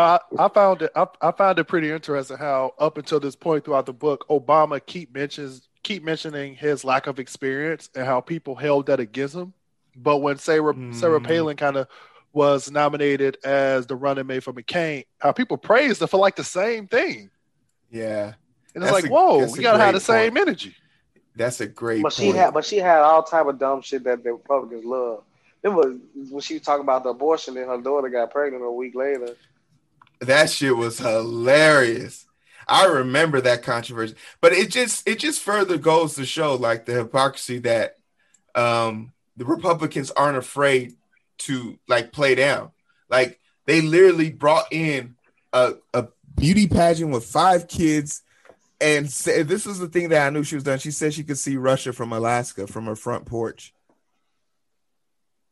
I, I, found it. I, I, found it pretty interesting how up until this point throughout the book, Obama keep mentions keep mentioning his lack of experience and how people held that against him. But when Sarah mm. Sarah Palin kind of was nominated as the running mate for McCain, how people praised her for like the same thing. Yeah, and it's like, a, whoa, we gotta have the same energy. That's a great. But point. she had, but she had all type of dumb shit that the Republicans love. It was when she was talking about the abortion and her daughter got pregnant a week later. That shit was hilarious. I remember that controversy, but it just it just further goes to show like the hypocrisy that um, the Republicans aren't afraid to like play down. Like they literally brought in a, a beauty pageant with five kids and say, this is the thing that I knew she was done. She said she could see Russia from Alaska from her front porch,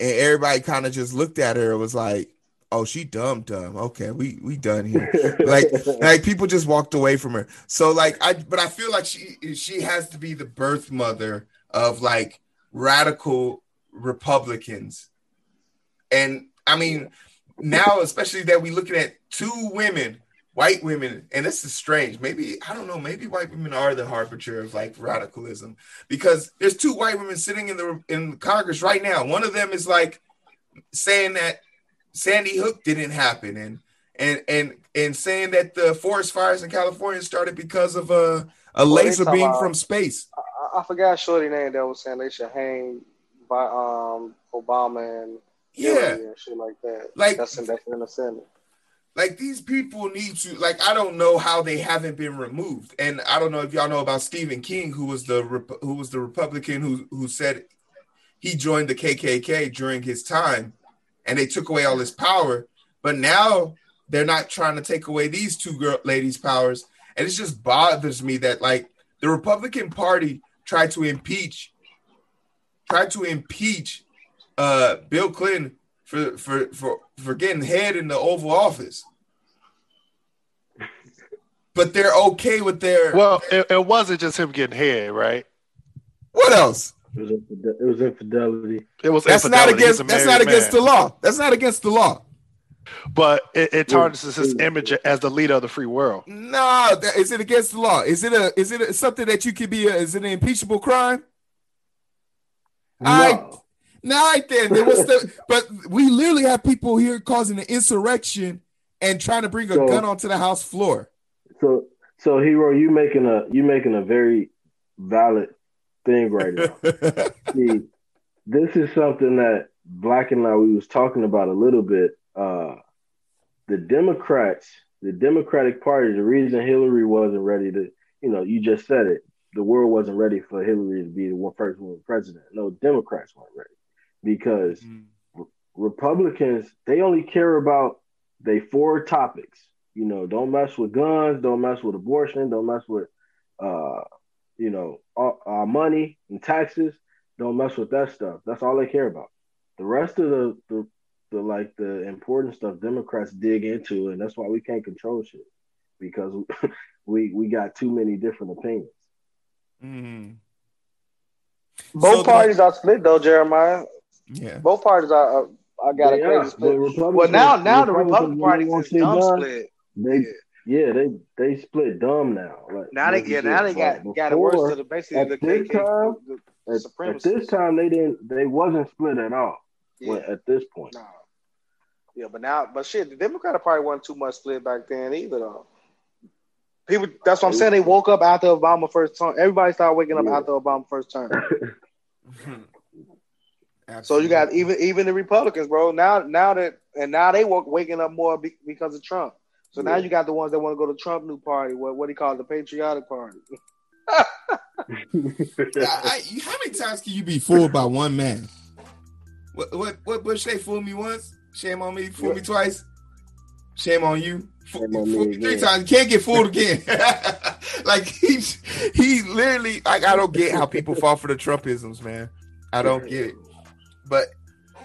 and everybody kind of just looked at her and was like, "Oh, she dumb, dumb. Okay, we we done here." like like people just walked away from her. So like I, but I feel like she she has to be the birth mother of like radical Republicans, and I mean now, especially that we looking at two women, white women, and this is strange. Maybe I don't know. Maybe white women are the harbinger of like radicalism because there's two white women sitting in the in Congress right now. One of them is like saying that Sandy Hook didn't happen, and and and and saying that the forest fires in California started because of a a laser beam about- from space. I, I forgot Shorty name that was saying they should hang by um Obama and Yeah, Hillary and shit like that. Like- that's in, that's in the Senate. Like these people need to like I don't know how they haven't been removed, and I don't know if y'all know about Stephen King, who was the who was the Republican who who said he joined the KKK during his time, and they took away all his power, but now they're not trying to take away these two girl ladies' powers, and it just bothers me that like the Republican Party tried to impeach tried to impeach uh Bill Clinton for for for for getting head in the Oval Office. But they're okay with their Well, it, it wasn't just him getting head, right? what else? It was, infide- it was infidelity. It was That's not infidelity. He's against that's married not against man. the law. That's not against the law. But it, it tarnishes his image as the leader of the free world. No, that, is it against the law? Is it a is it a, something that you could be a, is it an impeachable crime? I- No. No, right then. There was the, but we literally have people here causing an insurrection and trying to bring a So- gun onto the house floor. So so hero, you making a you making a very valid thing right now. See, this is something that Black and I we was talking about a little bit. Uh, the Democrats, the Democratic Party, the reason Hillary wasn't ready to, you know, you just said it. The world wasn't ready for Hillary to be the one first woman president. No, Democrats weren't ready because Republicans they only care about they four topics. You know, don't mess with guns, don't mess with abortion, don't mess with uh, you know, our, our money and taxes. Don't mess with that stuff. That's all they care about. The rest of the the, the like the important stuff Democrats dig into, and that's why we can't control shit because we we got too many different opinions. Mhm. Both So the- parties are split though, Jeremiah. Yeah. Both parties are. are I got They a are, crazy split. but Well, now now the Republicans Republican Party really want is shit dumb done. split. They yeah, they they split dumb now. Like Now they like get said, now they got like got it worse to the basically at the this KK time- the, At, at this time, they didn't. They wasn't split at all. Yeah. Well, at this point, No. Yeah, but now, but shit, the Democratic Party wasn't too much split back then either, though. People, that's what I'm saying. They woke up after Obama first term. Everybody started waking up Yeah. after Obama first term. So you got even even the Republicans, bro. Now, now that and now they woke waking up more be, because of Trump. So now you got the ones that want to go to Trump new party. What what he calls the Patriotic Party. I, I, how many times can you be fooled by one man? What what what Bush they fooled me once? Shame on me. Fool me twice. Shame on you. Fool, fool me me three times. You can't get fooled again. like he he literally like I don't get how people fall for the Trumpisms, man. I don't get it. But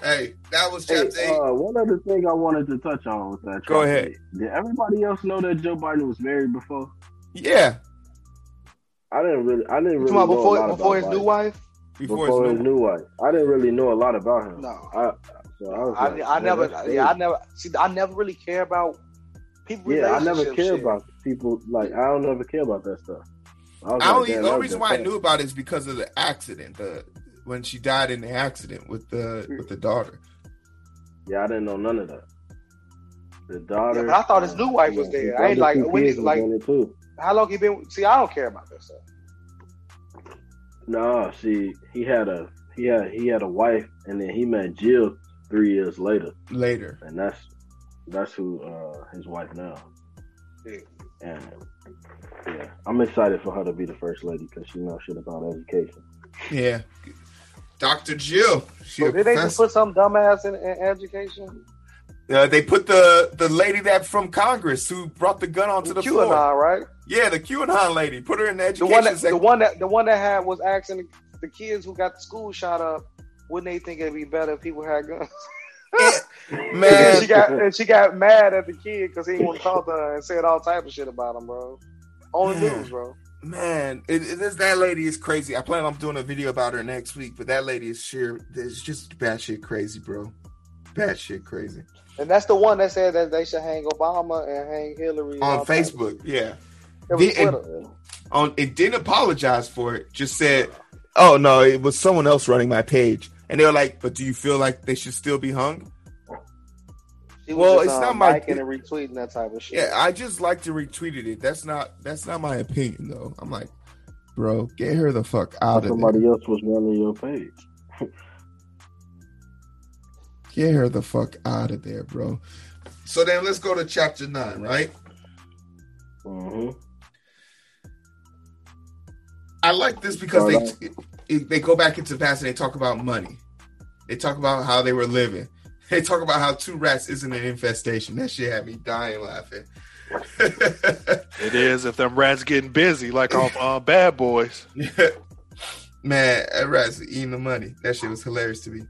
hey, that was Hey, eight. uh, one other thing I wanted to touch on with that. Go ahead. date. Did everybody else know that Joe Biden was married before? yeah, I didn't really. I didn't really talking about know a before lot before about his new wife? before, Before his his new, new wife, I didn't really know a lot about him. No. I, so I was I, like, I never, yeah, I never see. I never really care about people. yeah, I never care shit. about people. Like I don't ever care about that stuff. I, I like, only damn, the only reason why I knew about it is because of the accident. The when she died in the accident with the with the daughter. Yeah, I didn't know none of that. The Yeah, daughter. but I thought his new wife yeah, was his there. I ain't like two when he like too. how long he been. See, I don't care about that stuff. No, see, he had a he had he had a wife, and then he met Jill three years later, Later, and that's that's who uh, his wife now. Yeah. And yeah, I'm excited for her to be the first lady because she knows shit about education. yeah. Dr. Jill. A did they just put some dumbass in, in education? Uh, they put the the lady that from Congress who brought the gun onto the floor. QAnon, right? Yeah, the QAnon lady. Put her in the The education one that the one that the one that had was asking the, the kids who got the school shot up, wouldn't they think it'd be better if people had guns? and Man, she got and she got mad at the kid because he didn't want to talk to her and said all type of shit about him, bro. On the news, bro. Man, it, it is that lady is crazy. I plan on doing a video about her next week, but that lady is sheer. It's just bad shit crazy, bro. Bad shit crazy. And that's the one that said that they should hang Obama and hang Hillary on. Facebook. Yeah. It was The- and- on it didn't apologize for it just said oh no it was someone else running my page and they were like but do you feel like they should still be hung She was well, just, it's um, not my- liking and retweeting that type of shit. yeah i just like to retweeted it that's not that's not my opinion though i'm like bro get her the fuck out of Somebody there else was running your page. get her the fuck out of there bro so then let's go to chapter 9 right hmm I like this because they Start it- they go back into the past and they talk about money. They talk about how they were living. They talk about how two rats isn't an infestation. That shit had me dying laughing. It is if them rats getting busy, like on uh, Bad Boys. Man, that rat's eating the money. That shit was hilarious to me.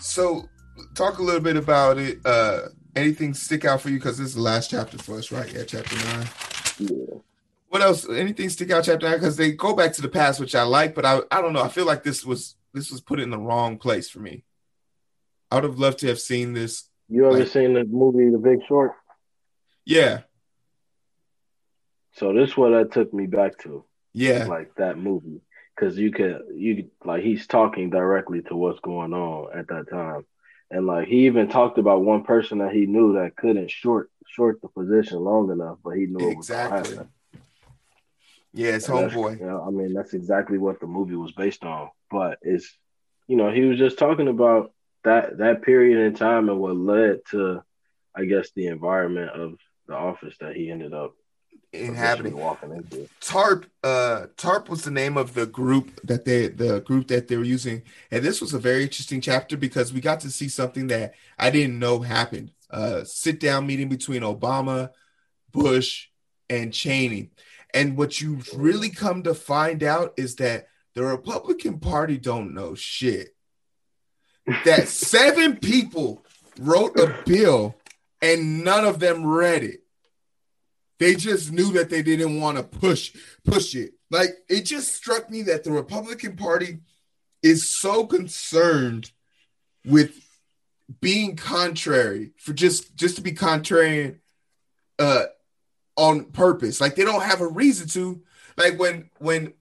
So, talk a little bit about it. Uh, anything stick out for you? Because this is the last chapter for us, right? Yeah, chapter nine. Yeah. What else? Anything stick out chapter nine? Because they go back to the past, which I like, but I I don't know. I feel like this was this was put in the wrong place for me. I would have loved to have seen this. You ever Like- seen the movie The Big Short? Yeah, So this is what that took me back to, yeah, like that movie, because you could you like he's talking directly to what's going on at that time, and like he even talked about one person that he knew that couldn't short short the position long enough, but he knew it was exactly. Yeah, it's homeboy. You know, I mean, that's exactly what the movie was based on. But it's, you know, he was just talking about that that period in time and what led to, I guess, the environment of the office that he ended up Inhabiting. walking into. tarp uh tarp was the name of the group that they the group that they were using and this was a very interesting chapter because we got to see something that i didn't know happened uh sit down meeting between obama bush and cheney and what you really come to find out is that the republican party don't know shit that seven people wrote a bill and none of them read it they just knew that they didn't want to push push it. Like it just struck me that the Republican Party is so concerned with being contrary for just just to be contrarian uh on purpose. Like they don't have a reason to. Like when when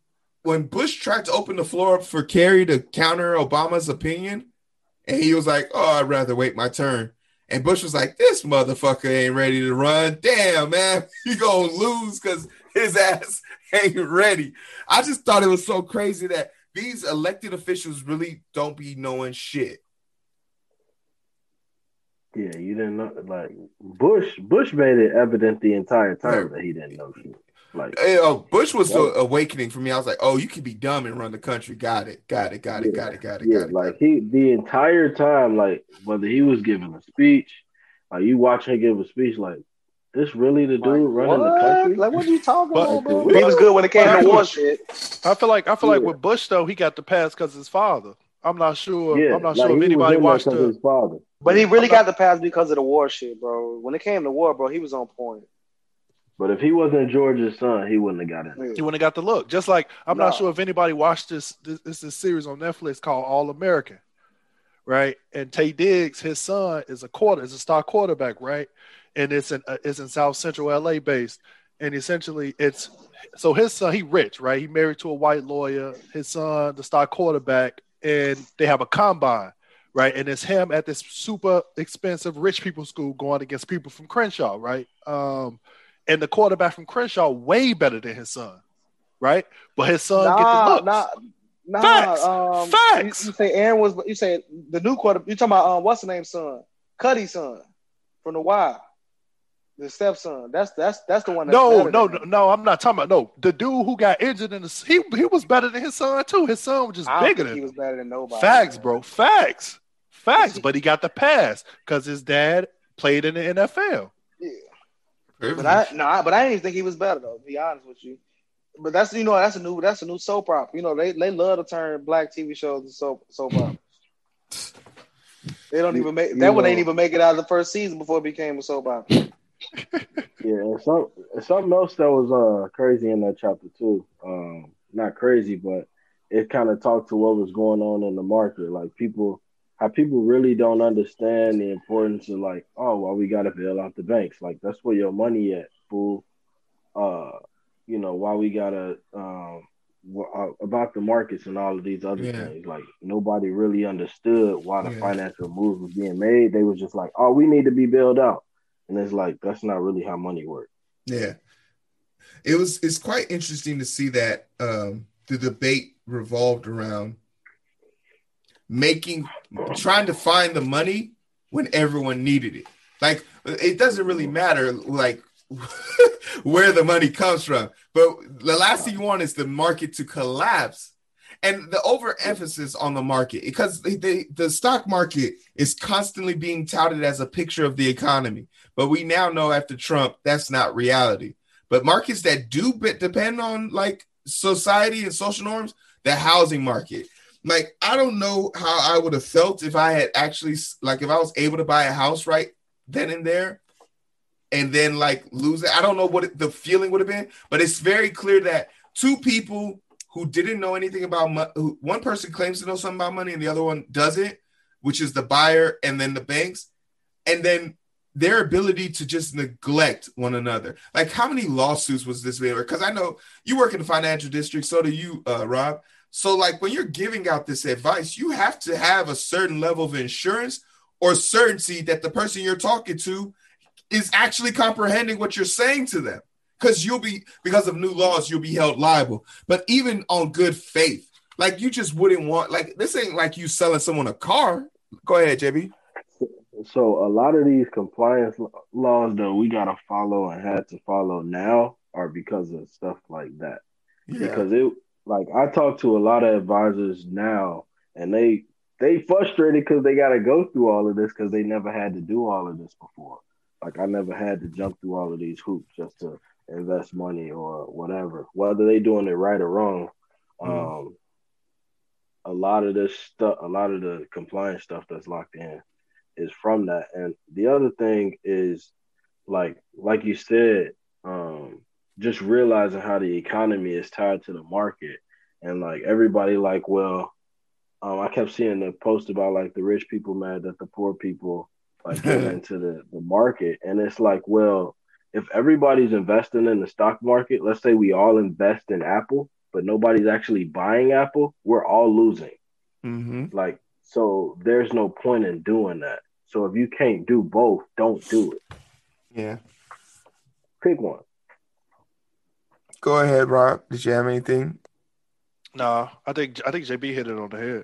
when Bush tried to open the floor up for Kerry to counter Obama's opinion, and he was like, "Oh, I'd rather wait my turn." And Bush was like, "This motherfucker ain't ready to run. Damn, man, you gonna lose because his ass ain't ready." I just thought it was so crazy that these elected officials really don't be knowing shit. Yeah, you didn't know. Like Bush, Bush made it evident the entire time that he didn't know shit. Like, Hey, oh, Bush was the Yeah. awakening for me. I was like, "Oh, you can be dumb and run the country. Got it. Got it. Got it. Got it. Got it. yeah, Got it." like he the entire time, like whether he was giving a speech, like you watch him give a speech, like this really the dude Like, running what? the country? Like, what are you talking But- about, bro? He was good when it came to war shit. I feel like I feel like with Bush though, he got the pass because his father. I'm not sure. yeah, I'm not like, sure if anybody in there watched 'cause the. his father. But he really got the pass because of the war shit, bro. When it came to war, bro, he was on point. But if he wasn't George's son, he wouldn't have got in. He wouldn't have got the look. Just like I'm not sure if anybody watched this. This, this is a series on Netflix called All American, right? And Taye Diggs, his son, is a quarter, is a star quarterback, right? And it's in uh, it's in South Central LA based, and essentially it's so his son he rich, right? He married to a white lawyer. His son, the star quarterback, and they have a combine, right? And it's him at this super expensive rich people school going against people from Crenshaw, right? Um, and the quarterback from Crenshaw way better than his son, right? But his son get the Nah, nah, nah. Facts. Um, Facts. You, you say Aaron was. You say the new quarter. You talking about um, what's the name? Son, Cuddy's son from the Y, the stepson. That's that's that's the one. That's No, no, no, no, I'm not talking about no. The dude who got injured in the he he was better than his son too. His son was just bigger think he was better than nobody. facts, man. bro. Facts, facts. But he got the pass because his dad played in the NFL. Yeah. Privilege. But I no, I- but I didn't even think he was better though. To be honest with you. But that's you know that's a new that's a new soap opera. You know they they love to turn black TV shows to soap soap opera. They don't even make You that one ain't know- even make it out of the first season before it became a soap opera. Yeah, and some something else that was uh crazy in that chapter too. Um, not crazy, but it kind of talked to what was going on in the market. Like people, how people really don't understand the importance of like, oh, well, we gotta bail out the banks. Like that's where your money at, fool. Uh, you know, why we gotta um uh, about the markets and all of these other Yeah. things. Like nobody really understood why the Yeah. financial moves was being made. They were just like, oh, we need to be bailed out, and it's like that's not really how money works. Yeah. It was it's quite interesting to see that um the debate revolved around making trying to find the money when everyone needed it. Like it doesn't really matter like where the money comes from. But the last thing you want is the market to collapse. And the overemphasis on the market because the, the, the stock market is constantly being touted as a picture of the economy. But we now know after Trump, that's not reality. But markets that do depend on like society and social norms, the housing market. Like I don't know how I would have felt if I had actually like if I was able to buy a house right then and there, and then like lose it. I don't know what it, the feeling would have been, but it's very clear that two people who didn't know anything about money, one person claims to know something about money and the other one doesn't, which is the buyer and then the banks, and then their ability to just neglect one another. Like how many lawsuits was this? Because I know you work in the financial district, so do you, uh, Rob. So like when you're giving out this advice, you have to have a certain level of insurance or certainty that the person you're talking to is actually comprehending what you're saying to them. Because you'll be because of new laws, you'll be held liable. But even on good faith, like you just wouldn't want like this ain't like you selling someone a car. Go ahead, JB. So a lot of these compliance laws, though, we gotta follow and had to follow now, are because of stuff like that. Yeah. Because it, like, I talk to a lot of advisors now, and they they frustrated because they got to go through all of this because they never had to do all of this before. Like, I never had to jump through all of these hoops just to invest money or whatever, whether they doing it right or wrong. Mhm. Um, a lot of this stuff, a lot of the compliance stuff that's locked in is from that. And the other thing is like like you said, um, just realizing how the economy is tied to the market. And like everybody like, well, um, I kept seeing the post about like the rich people mad that the poor people like get into the, the market. And it's like, well, if everybody's investing in the stock market, let's say we all invest in Apple, but nobody's actually buying Apple, we're all losing. Mm-hmm. Like, so there's no point in doing that. So if you can't do both, don't do it. Yeah. Pick one. Go ahead, Rob. Did you have anything? Nah, I think I think JB hit it on the head.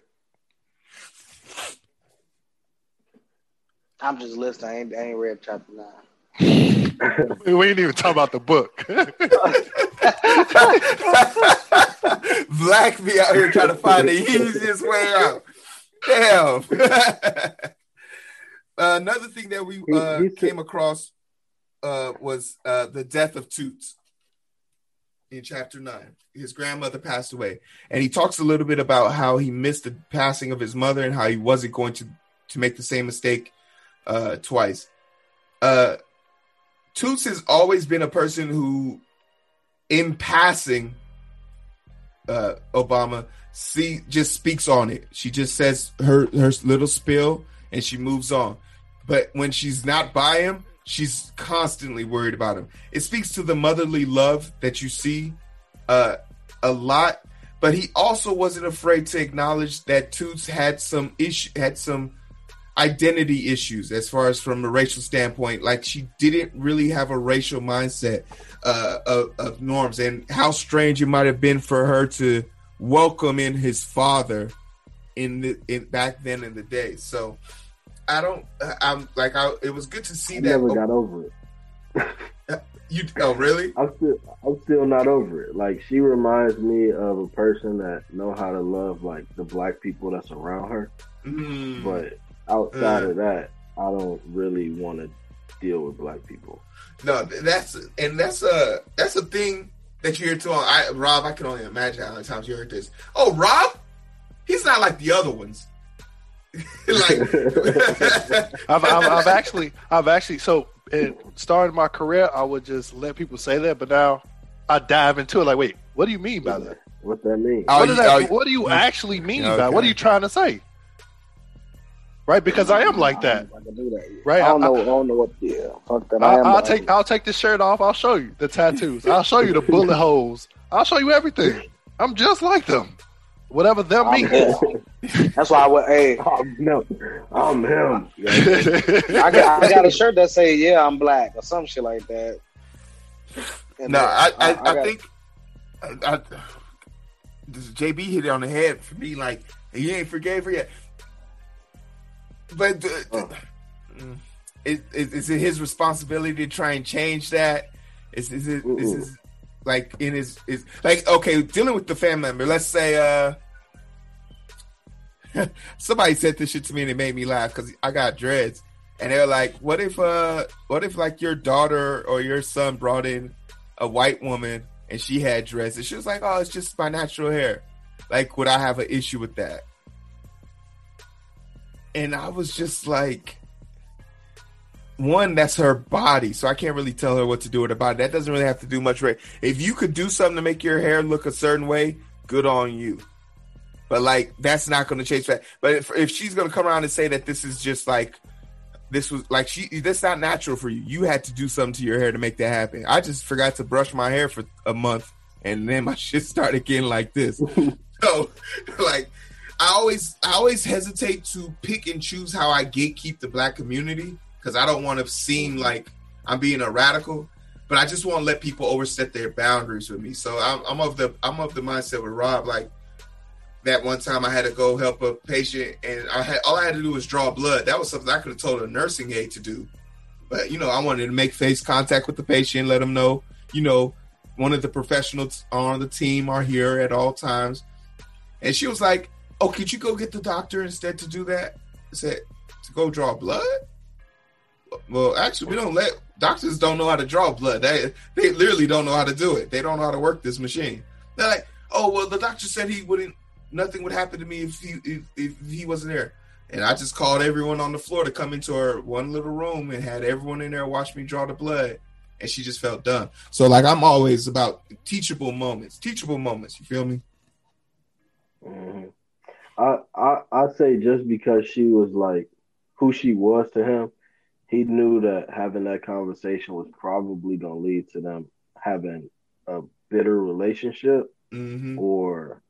I'm just listening. I ain't, I ain't read chapter nine. We ain't even talking about the book. Black be out here trying to find the easiest way out. Damn. Uh, another thing that we uh, He- he said- came across uh, was uh, the death of Toots in chapter nine. His grandmother passed away, and he talks a little bit about how he missed the passing of his mother and how he wasn't going to to make the same mistake uh, twice. Uh, Toots has always been a person who, in passing, uh, Obama see just speaks on it. She just says her her little spill and she moves on. But when she's not by him, she's constantly worried about him. It speaks to the motherly love that you see uh, a lot. But he also wasn't afraid to acknowledge that Toots had some issue, had some identity issues as far as from a racial standpoint. Like she didn't really have a racial mindset uh, of, of norms, and how strange it might have been for her to welcome in his father in the in back then in the day. So I don't. I'm like I. It was good to see I that. never got over it. you oh really? I'm still I'm still not over it. Like she reminds me of a person that know how to love like the black people that's around her. Mm. But outside Uh. of that, I don't really want to deal with black people. No, that's and that's a that's a thing that you hear too. I Rob, I can only imagine how many times you heard this. Oh, Rob, he's not like the other ones. like, I've, I've, I've actually, I've actually, so in starting my career, I would just let people say that, but now I dive into it. Like, wait, what do you mean by that? What that mean? Oh, what, you- that oh, what do you you- actually mean Okay. by? it? What are you trying to say? right? Because I am like that, I that. right? I don't I- know. I don't know what. Yeah, fuck that. I I'll, am I'll like- take I'll take this shirt off. I'll show you the tattoos. I'll show you the bullet holes. I'll show you everything. I'm just like them. Whatever them I'm means. Him. That's why I went. Hey, I'm no, I'm him. I got I got a shirt that say "Yeah, I'm black" or some shit like that. And No, then I I, I, got- think I, I, this JB hit it on the head for me. Like he ain't forgave her yet, but the, Oh. mm, it, it, is it his responsibility to try and change that? Is is it is like in his is like okay dealing with the family member? Let's say uh. Somebody said this shit to me and it made me laugh because I got dreads, and they're like, "What if, uh, what if like your daughter or your son brought in a white woman and she had dreads. And she was like, "Oh, it's just my natural hair." Like, would I have an issue with that? And I was just like, one, that's her body, so I can't really tell her what to do with her body. That doesn't really have to do much. Right? If you could do something to make your hair look a certain way, good on you. But like, that's not going to change that. But if, if she's going to come around and say that this is just like this was like she that's not natural for you. You had to do something to your hair to make that happen. I just forgot to brush my hair for a month and then my shit started getting like this. so like I always I always hesitate to pick and choose how I gatekeep the black community because I don't want to seem like I'm being a radical, but I just want to let people overstep their boundaries with me. So I'm, I'm of the I'm of the mindset with Rob like that one time I had to go help a patient and I had all I had to do was draw blood. That was something I could have told a nursing aide to do. But you know, I wanted to make face contact with the patient, let them know, you know, one of the professionals on the team are here at all times. And she was like, Oh, could you go get the doctor instead to do that? I said, to go draw blood? Well, actually, we don't let doctors don't know how to draw blood. They they literally don't know how to do it. They don't know how to work this machine. They're like, oh well, the doctor said he wouldn't. Nothing would happen to me if he if, if he wasn't there. And I just called everyone on the floor to come into her one little room and had everyone in there watch me draw the blood. And she just felt done. So like I'm always about teachable moments, teachable moments. You feel me? Mhm. I I I say just because she was like who she was to him, he knew that having that conversation was probably gonna lead to them having a bitter relationship Mm-hmm. or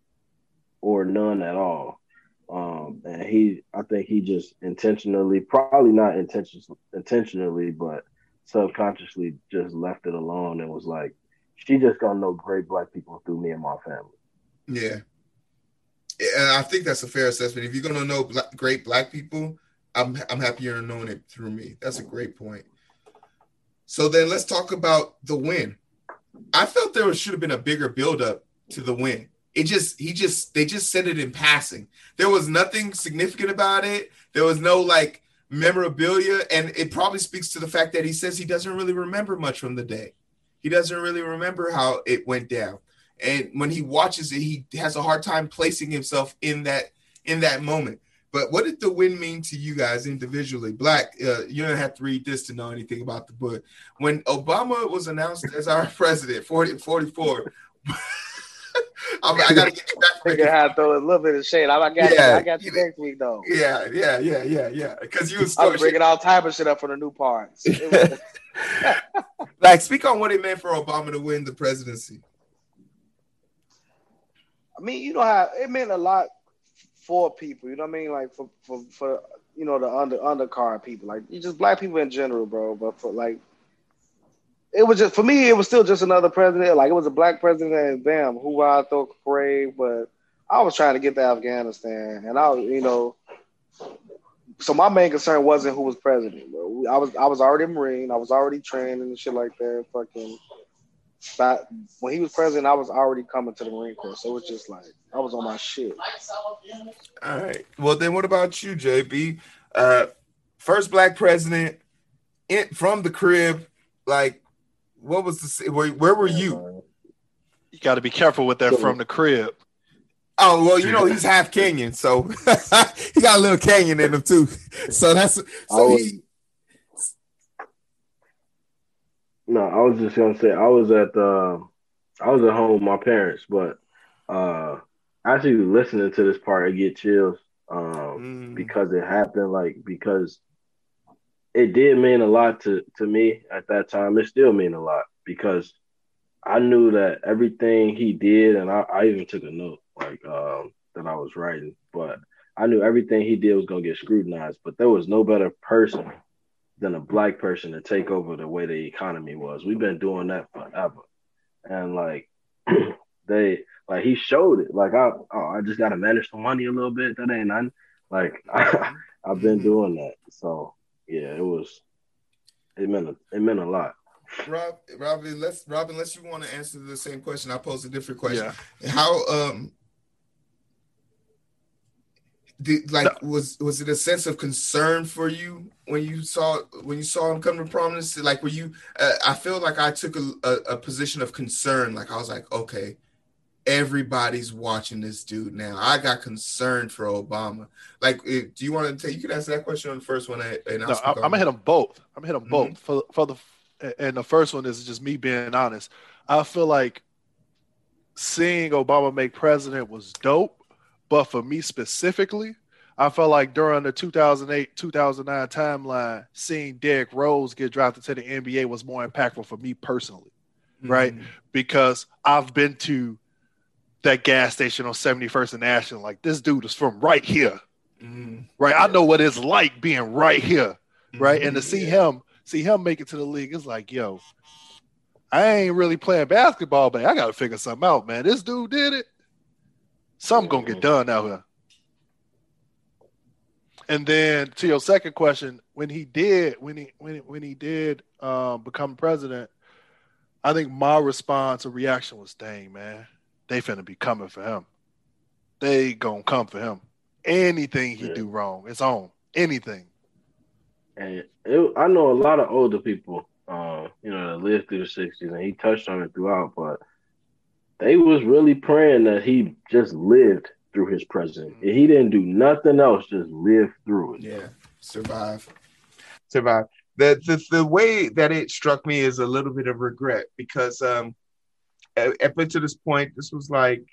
or none at all. Um, and he, I think he just intentionally, probably not intention, intentionally, but subconsciously just left it alone and was like, she just gonna know great black people through me and my family. Yeah. I think that's a fair assessment. If you're gonna know black, great black people, I'm I'm happier knowing it through me. That's a great point. So then let's talk about the win. I felt there should have been a bigger buildup to the win. It just he just they just said it in passing. There was nothing significant about it. There was no like memorabilia, and it probably speaks to the fact that he says he doesn't really remember much from the day. He doesn't really remember how it went down and when he watches it he has a hard time placing himself in that in that moment but what did the win mean to you guys individually black uh, you don't have to read this to know anything about the book when obama was announced as our president 40 44 I'm, i gotta get you back Nigga had to throw a little bit of shade. I got Yeah. you. I got you next week though. yeah yeah yeah yeah yeah because you was I'm bringing all type of shit up for the new parts. Like speak on what it meant for obama to win the presidency I mean, you know how it meant a lot for people. You know what I mean? Like for for, for you know the under undercard people, like you just black people in general, bro. But for like, it was just for me. It was still just another president. Like it was a black president, and bam, who I thought parade. But I was trying to get to Afghanistan, and I, was, you know. So my main concern wasn't who was president, bro. I was I was already a Marine. I was already trained and shit like that. Fucking but when he was president, I was already coming to the Marine Corps, so it was just like I was on my shit. All right. Well, then what about you, JB? Uh, first black president in, from the crib. Like, what was the where, where were you? You got to be careful with that from the crib. Oh well, you know he's half Kenyan, so he got a little Kenyan in him too. So that's so was- he. No, I was just gonna say I was at uh, I was at home with my parents, but uh, actually listening to this part, I get chills. um, Mm. because it happened. Like because it did mean a lot to to me at that time. It still mean a lot because I knew that everything he did, and I, I even took a note like um, that I was writing, but I knew everything he did was gonna get scrutinized. But there was no better person than a black person to take over the way the economy was. We've been doing that forever, and like they like he showed it. Like I oh, I just gotta manage the money a little bit. That ain't nothing. Like I, I've been doing that. So yeah, it was it meant a, it meant a lot. Rob, Robin, let's Robin, unless you want to answer the same question, I pose a different question. Yeah. How um did like was was it a sense of concern for you when you saw when you saw him come to prominence? Like were you uh, I feel like I took a, a, a position of concern. Like I was like, okay, everybody's watching this dude now. I got concerned for Obama. Like, if, do you want to take? You can answer that question on the first one, and and I'll No, speak I, on I'm gonna hit them both. I'm gonna hit them Mhm. both for for the and the first one is just me being honest. I feel like seeing Obama make president was dope, but for me specifically, I felt like during the 2008 2009 timeline, seeing Derrick Rose get drafted to the NBA was more impactful for me personally right? Mhm. because I've been to that gas station on 71st and National. Like this dude is from right here, Mhm. right? I know what it's like being right here, right? And to Mhm. see Yeah. him, see him make it to the league, it's like, yo, I ain't really playing basketball, but I got to figure something out, man. This dude did it. Something gonna get done out here. And then to your second question, when he did, when he when when he did um, become president, I think my response or reaction was, "Dang man, they finna be coming for him. They gonna come for him. Anything he Yeah. do wrong, it's on. Anything. And it, I know a lot of older people, uh, you know, that lived through the '60s, and he touched on it throughout. But they was really praying that he just lived through his presidency. Mm-hmm. He didn't do nothing else; just lived through it. Yeah, survive, survive. The, the the way that it struck me is a little bit of regret because um, up until this point, this was like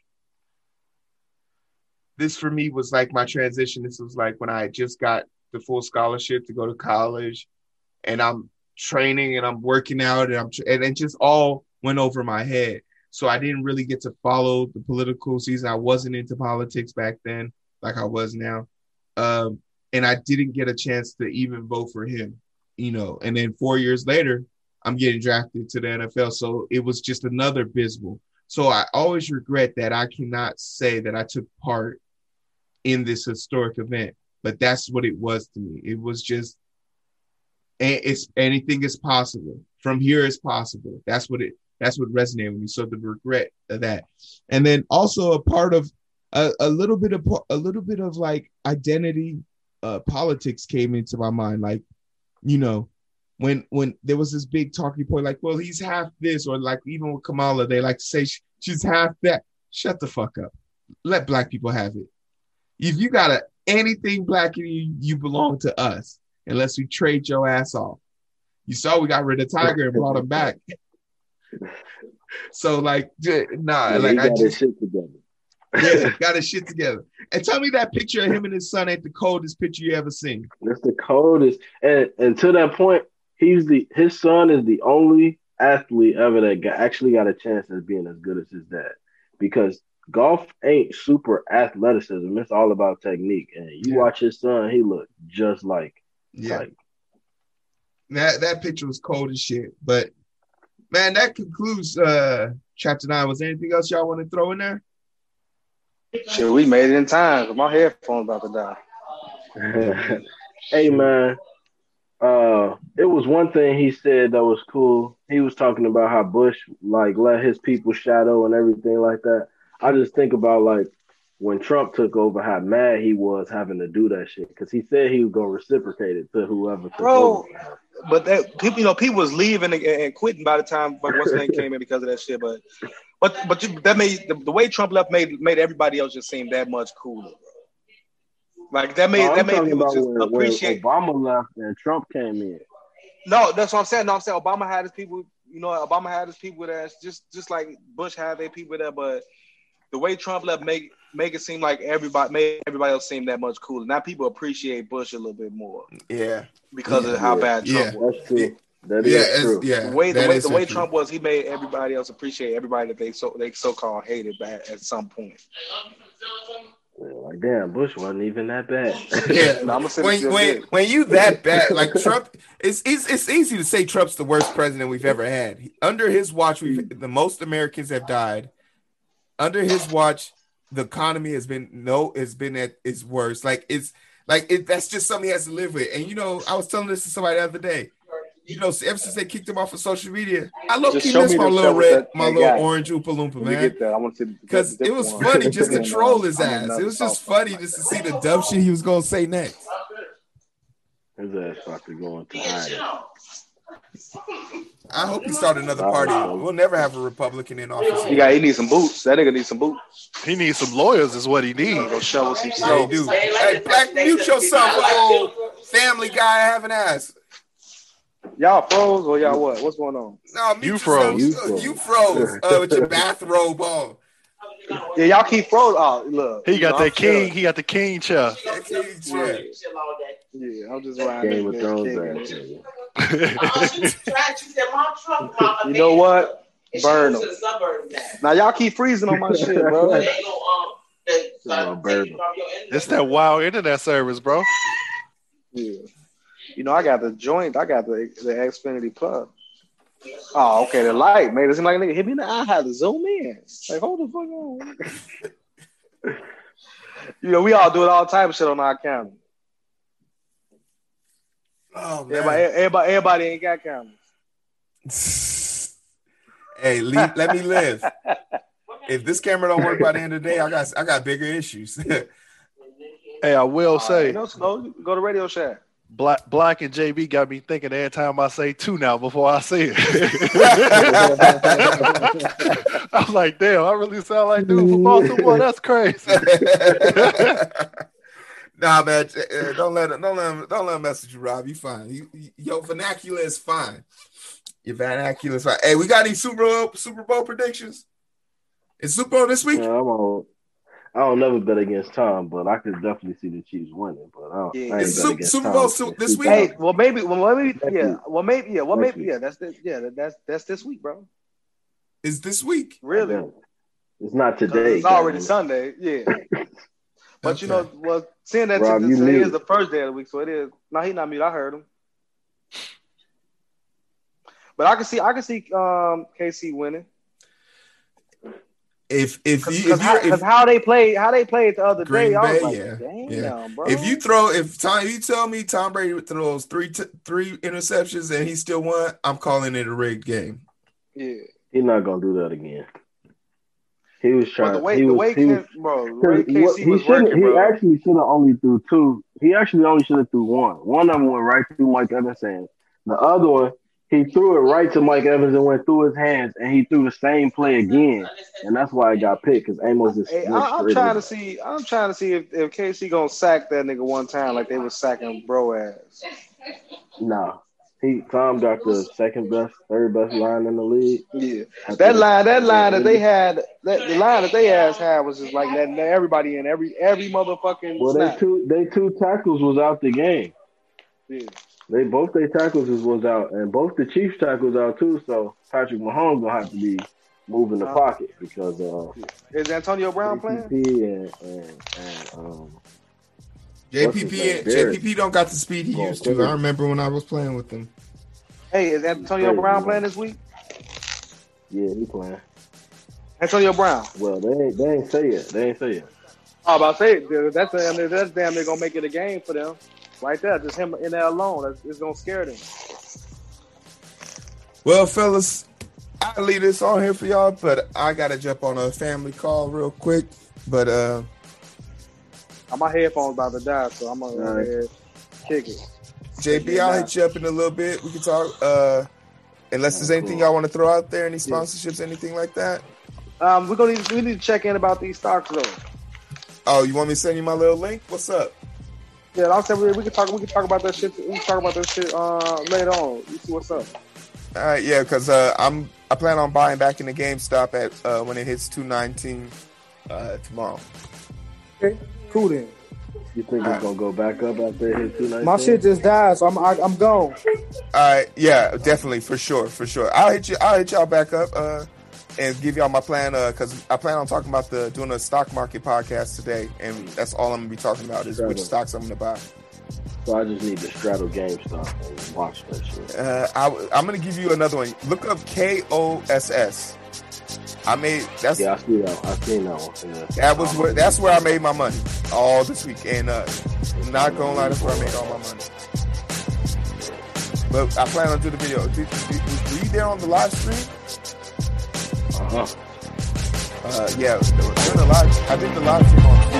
this for me was like my transition. This was like when I just got the full scholarship to go to college, and I'm training and I'm working out and I'm and it just all went over my head. So I didn't really get to follow the political season. I wasn't into politics back then, like I was now. Um, and I didn't get a chance to even vote for him, you know. And then four years later, I'm getting drafted to the NFL. So it was just another abysmal. So I always regret that I cannot say that I took part in this historic event, but that's what it was to me. It was just, it's anything is possible. From here is possible. That's what it. That's what resonated with me. So the regret of that, and then also a part of a, a little bit of a little bit of like identity uh, politics came into my mind. Like, you know, when when there was this big talking point, like, well, he's half this, or like even with Kamala, they like to say sh- she's half that. Shut the fuck up. Let black people have it. If you got a, anything black in you, you belong to us, unless we trade your ass off. You saw we got rid of Tiger and brought him back. So like, nah, Yeah, like I got just his shit together. yeah, got his shit together. And tell me that picture of him and his son ain't the coldest picture you ever seen. That's the coldest. And and to that point, he's the his son is the only athlete ever that got, actually got a chance at being as good as his dad. Because golf ain't super athleticism; it's all about technique. And you Yeah. watch his son; he look just like Yeah, like that that picture was cold as shit. But man, that concludes uh chapter nine. Was there anything else y'all want to throw in there? Shit, we made it in time. My headphones about to die. hey man, uh, it was one thing he said that was cool. He was talking about how Bush like let his people shadow and everything like that. I just think about like when Trump took over, how mad he was having to do that shit because he said he was gonna reciprocate it to whoever took Bro, over. But that people, you know, people was leaving and, and quitting by the time like what's name came in because of that shit. But but but you, that made the, the way Trump left made made everybody else just seem that much cooler, bro. Like that made No, that made people just when, when appreciate. Obama left and Trump came in. No, that's what I'm saying. No, I'm saying Obama had his people. You know, Obama had his people there. Just just like Bush had their people there. But the way Trump left make make it seem like everybody made everybody else seem that much cooler. Now people appreciate Bush a little bit more Yeah, because of how bad Trump Yeah. was. That's true. That is yeah, it's- true. yeah. The way the way, the way true. Trump was, he made everybody else appreciate everybody that they so they so called hated back at some point. Like damn, Bush wasn't even that bad. Yeah, No, when when when you that bad, like Trump, it's, it's it's easy to say Trump's the worst president we've ever had. Under his watch, we've the most Americans have died. Under his watch, the economy has been no, has been at its worst. Like it's like it, that's just something he has to live with. And you know, I was telling this to somebody the other day. You know, ever since they kicked him off of social media, I low Just key miss my little red, that- my little guy. orange Oompa Loompa, man. get there, I want to Because it was funny just to troll his ass. It was just funny just to see the dumb shit he was gonna say next. His ass about to go into hiding. I hope he started another party. We'll never have a Republican in office. He got he needs some boots. That nigga needs some boots. He needs some lawyers, is what he needs. Go shovel some Yeah, snow. he. Hey, Black, mute yourself, old family guy having ass. Y'all froze or y'all what? What's going on? No, mute You yourself. froze. Uh, You froze uh, with your bathrobe on. Yeah, y'all keep froze. Oh, look. He got know, that I'm king. chilling. He got the king chair. Yeah, I'm just riding. Game of this Thrones bitch, ass kicking nigga. it. You know what? Burn them. Now y'all keep freezing on my shit, bro. gonna burn 'em. It's that wild internet service, bro. Yeah. You know, I got the joint. I got the the Xfinity Plus. Oh, okay. The light made it seem like a nigga hit me. in the eye. I had to zoom in. Like, hold the fuck on. you know, we all do it all type of shit on our camera. Oh Everybody, man. everybody, everybody ain't got cameras. hey, leave, let me live. If this camera don't work by the end of the day, I got I got bigger issues. Hey, I will say, you know, slow. Go to Radio Shack. Black Black and JB got me thinking every time I say two now before I say it. I'm like, damn, I really sound like dude from Baltimore. That's crazy. nah, man, uh, don't let him, don't let him, don't let him mess with you, Rob. You fine. You, you- your vernacular is fine. Your vernacular is fine. Hey, we got any Super Bowl Super Bowl predictions? Is Super Bowl this week? Yeah, I'm on. I don't never bet against Tom, but I could definitely see the Chiefs winning. But I, don't, Yeah. I ain't bet Super- Super Tom Bowl since this week? Hey, well, maybe, well, maybe, Next yeah, week. well, maybe, yeah, well, Next maybe, week. yeah. That's the, yeah, that's that's this week, bro. Is this week? Really? It's not today. It's already goddamn. Sunday, yeah. But you know, well, seeing that Rob, you today mute. is the first day of the week, so it is. No, he not mute. I heard him. But I can see, I can see um, KC winning If if you because if, how, you're, 'cause if, how they played, how they played the other Green day. I was Bay, like, yeah, damn, yeah. bro. if you throw if Tom you tell me Tom Brady throws three t- three interceptions and he still won, I'm calling it a rigged game. yeah, He's not gonna do that again. He was but trying. the way, he the was, way, he was, bro, the way Because KC he was shouldn't. working, He bro. actually should have only threw two. He actually only should have threw one. One of them went right through Mike Evans' hands. The other one, he threw it right to Mike Evans and went through his hands, and he threw the same play again, and that's why it got picked because Amos is. Hey, I, I'm straight trying to see. I'm trying to see if, if KC gonna sack that nigga one time like they was sacking bro ass. No, he Tom got the second best, third best line in the league. Yeah, that line, that line that they had, that the line that they ass had was just like letting everybody in every every motherfucking Well, they two they two tackles was out the game. Yeah. They both their tackles was, was out, and both the Chiefs tackles out too. So Patrick Mahomes gonna have to be moving the Uh, pocket because uh, Is Antonio Brown playing? JPP and and, and um, JPP name? JPP don't got the speed he used to. I remember when I was playing with him. Hey, is Antonio Crazy, Brown man. playing this week? yeah, he playing. Antonio Brown. Well, they ain't they ain't say it. They ain't say it. Oh, about to say it. That's damn, that's damn. They're gonna make it a game for them, right there. Just him in there alone. That's, it's gonna scare them. Well, fellas, I leave this on here for y'all, but I gotta jump on a family call real quick. But uh Uh, My headphones about to die, so I'm gonna go ahead kick it. JB, I'll hit you up in a little bit. We can talk. Uh unless there's anything y'all want to throw out there, any sponsorships, anything like that. Um, we're gonna need, we need to check in about these stocks though. Oh, you want me to send you my little link? What's up? Yeah, I'll say we, we can talk. We can talk about that shit. We can talk about that shit uh, later on. You see what's up? All right, yeah, because uh, I'm I plan on buying back in the GameStop at uh, when it hits two nineteen. uh, tomorrow. Okay, cool then. You think it's gonna go back up after it hit two nineteen? My shit just died, so I'm I, I'm gone. All right, yeah, definitely for sure, for sure. I'll hit you. I'll hit y'all back up uh, and give y'all my plan because I plan on talking about the doing a stock market podcast today, and that's all I'm gonna be talking about is which stocks I'm gonna buy. So I just need to straddle GameStop and watch that shit. Uh, I, I'm gonna give you another one. Look up K O S S. I made that's Yeah, I see that. I seen that one. Yeah. that was where that's where I made my money all this week, and uh, not gonna lie, that's where I made all my money. But I plan on doing the video. Did, did, were you there on the live stream? Uh-huh. Uh, yeah, doing the live. I did the live stream on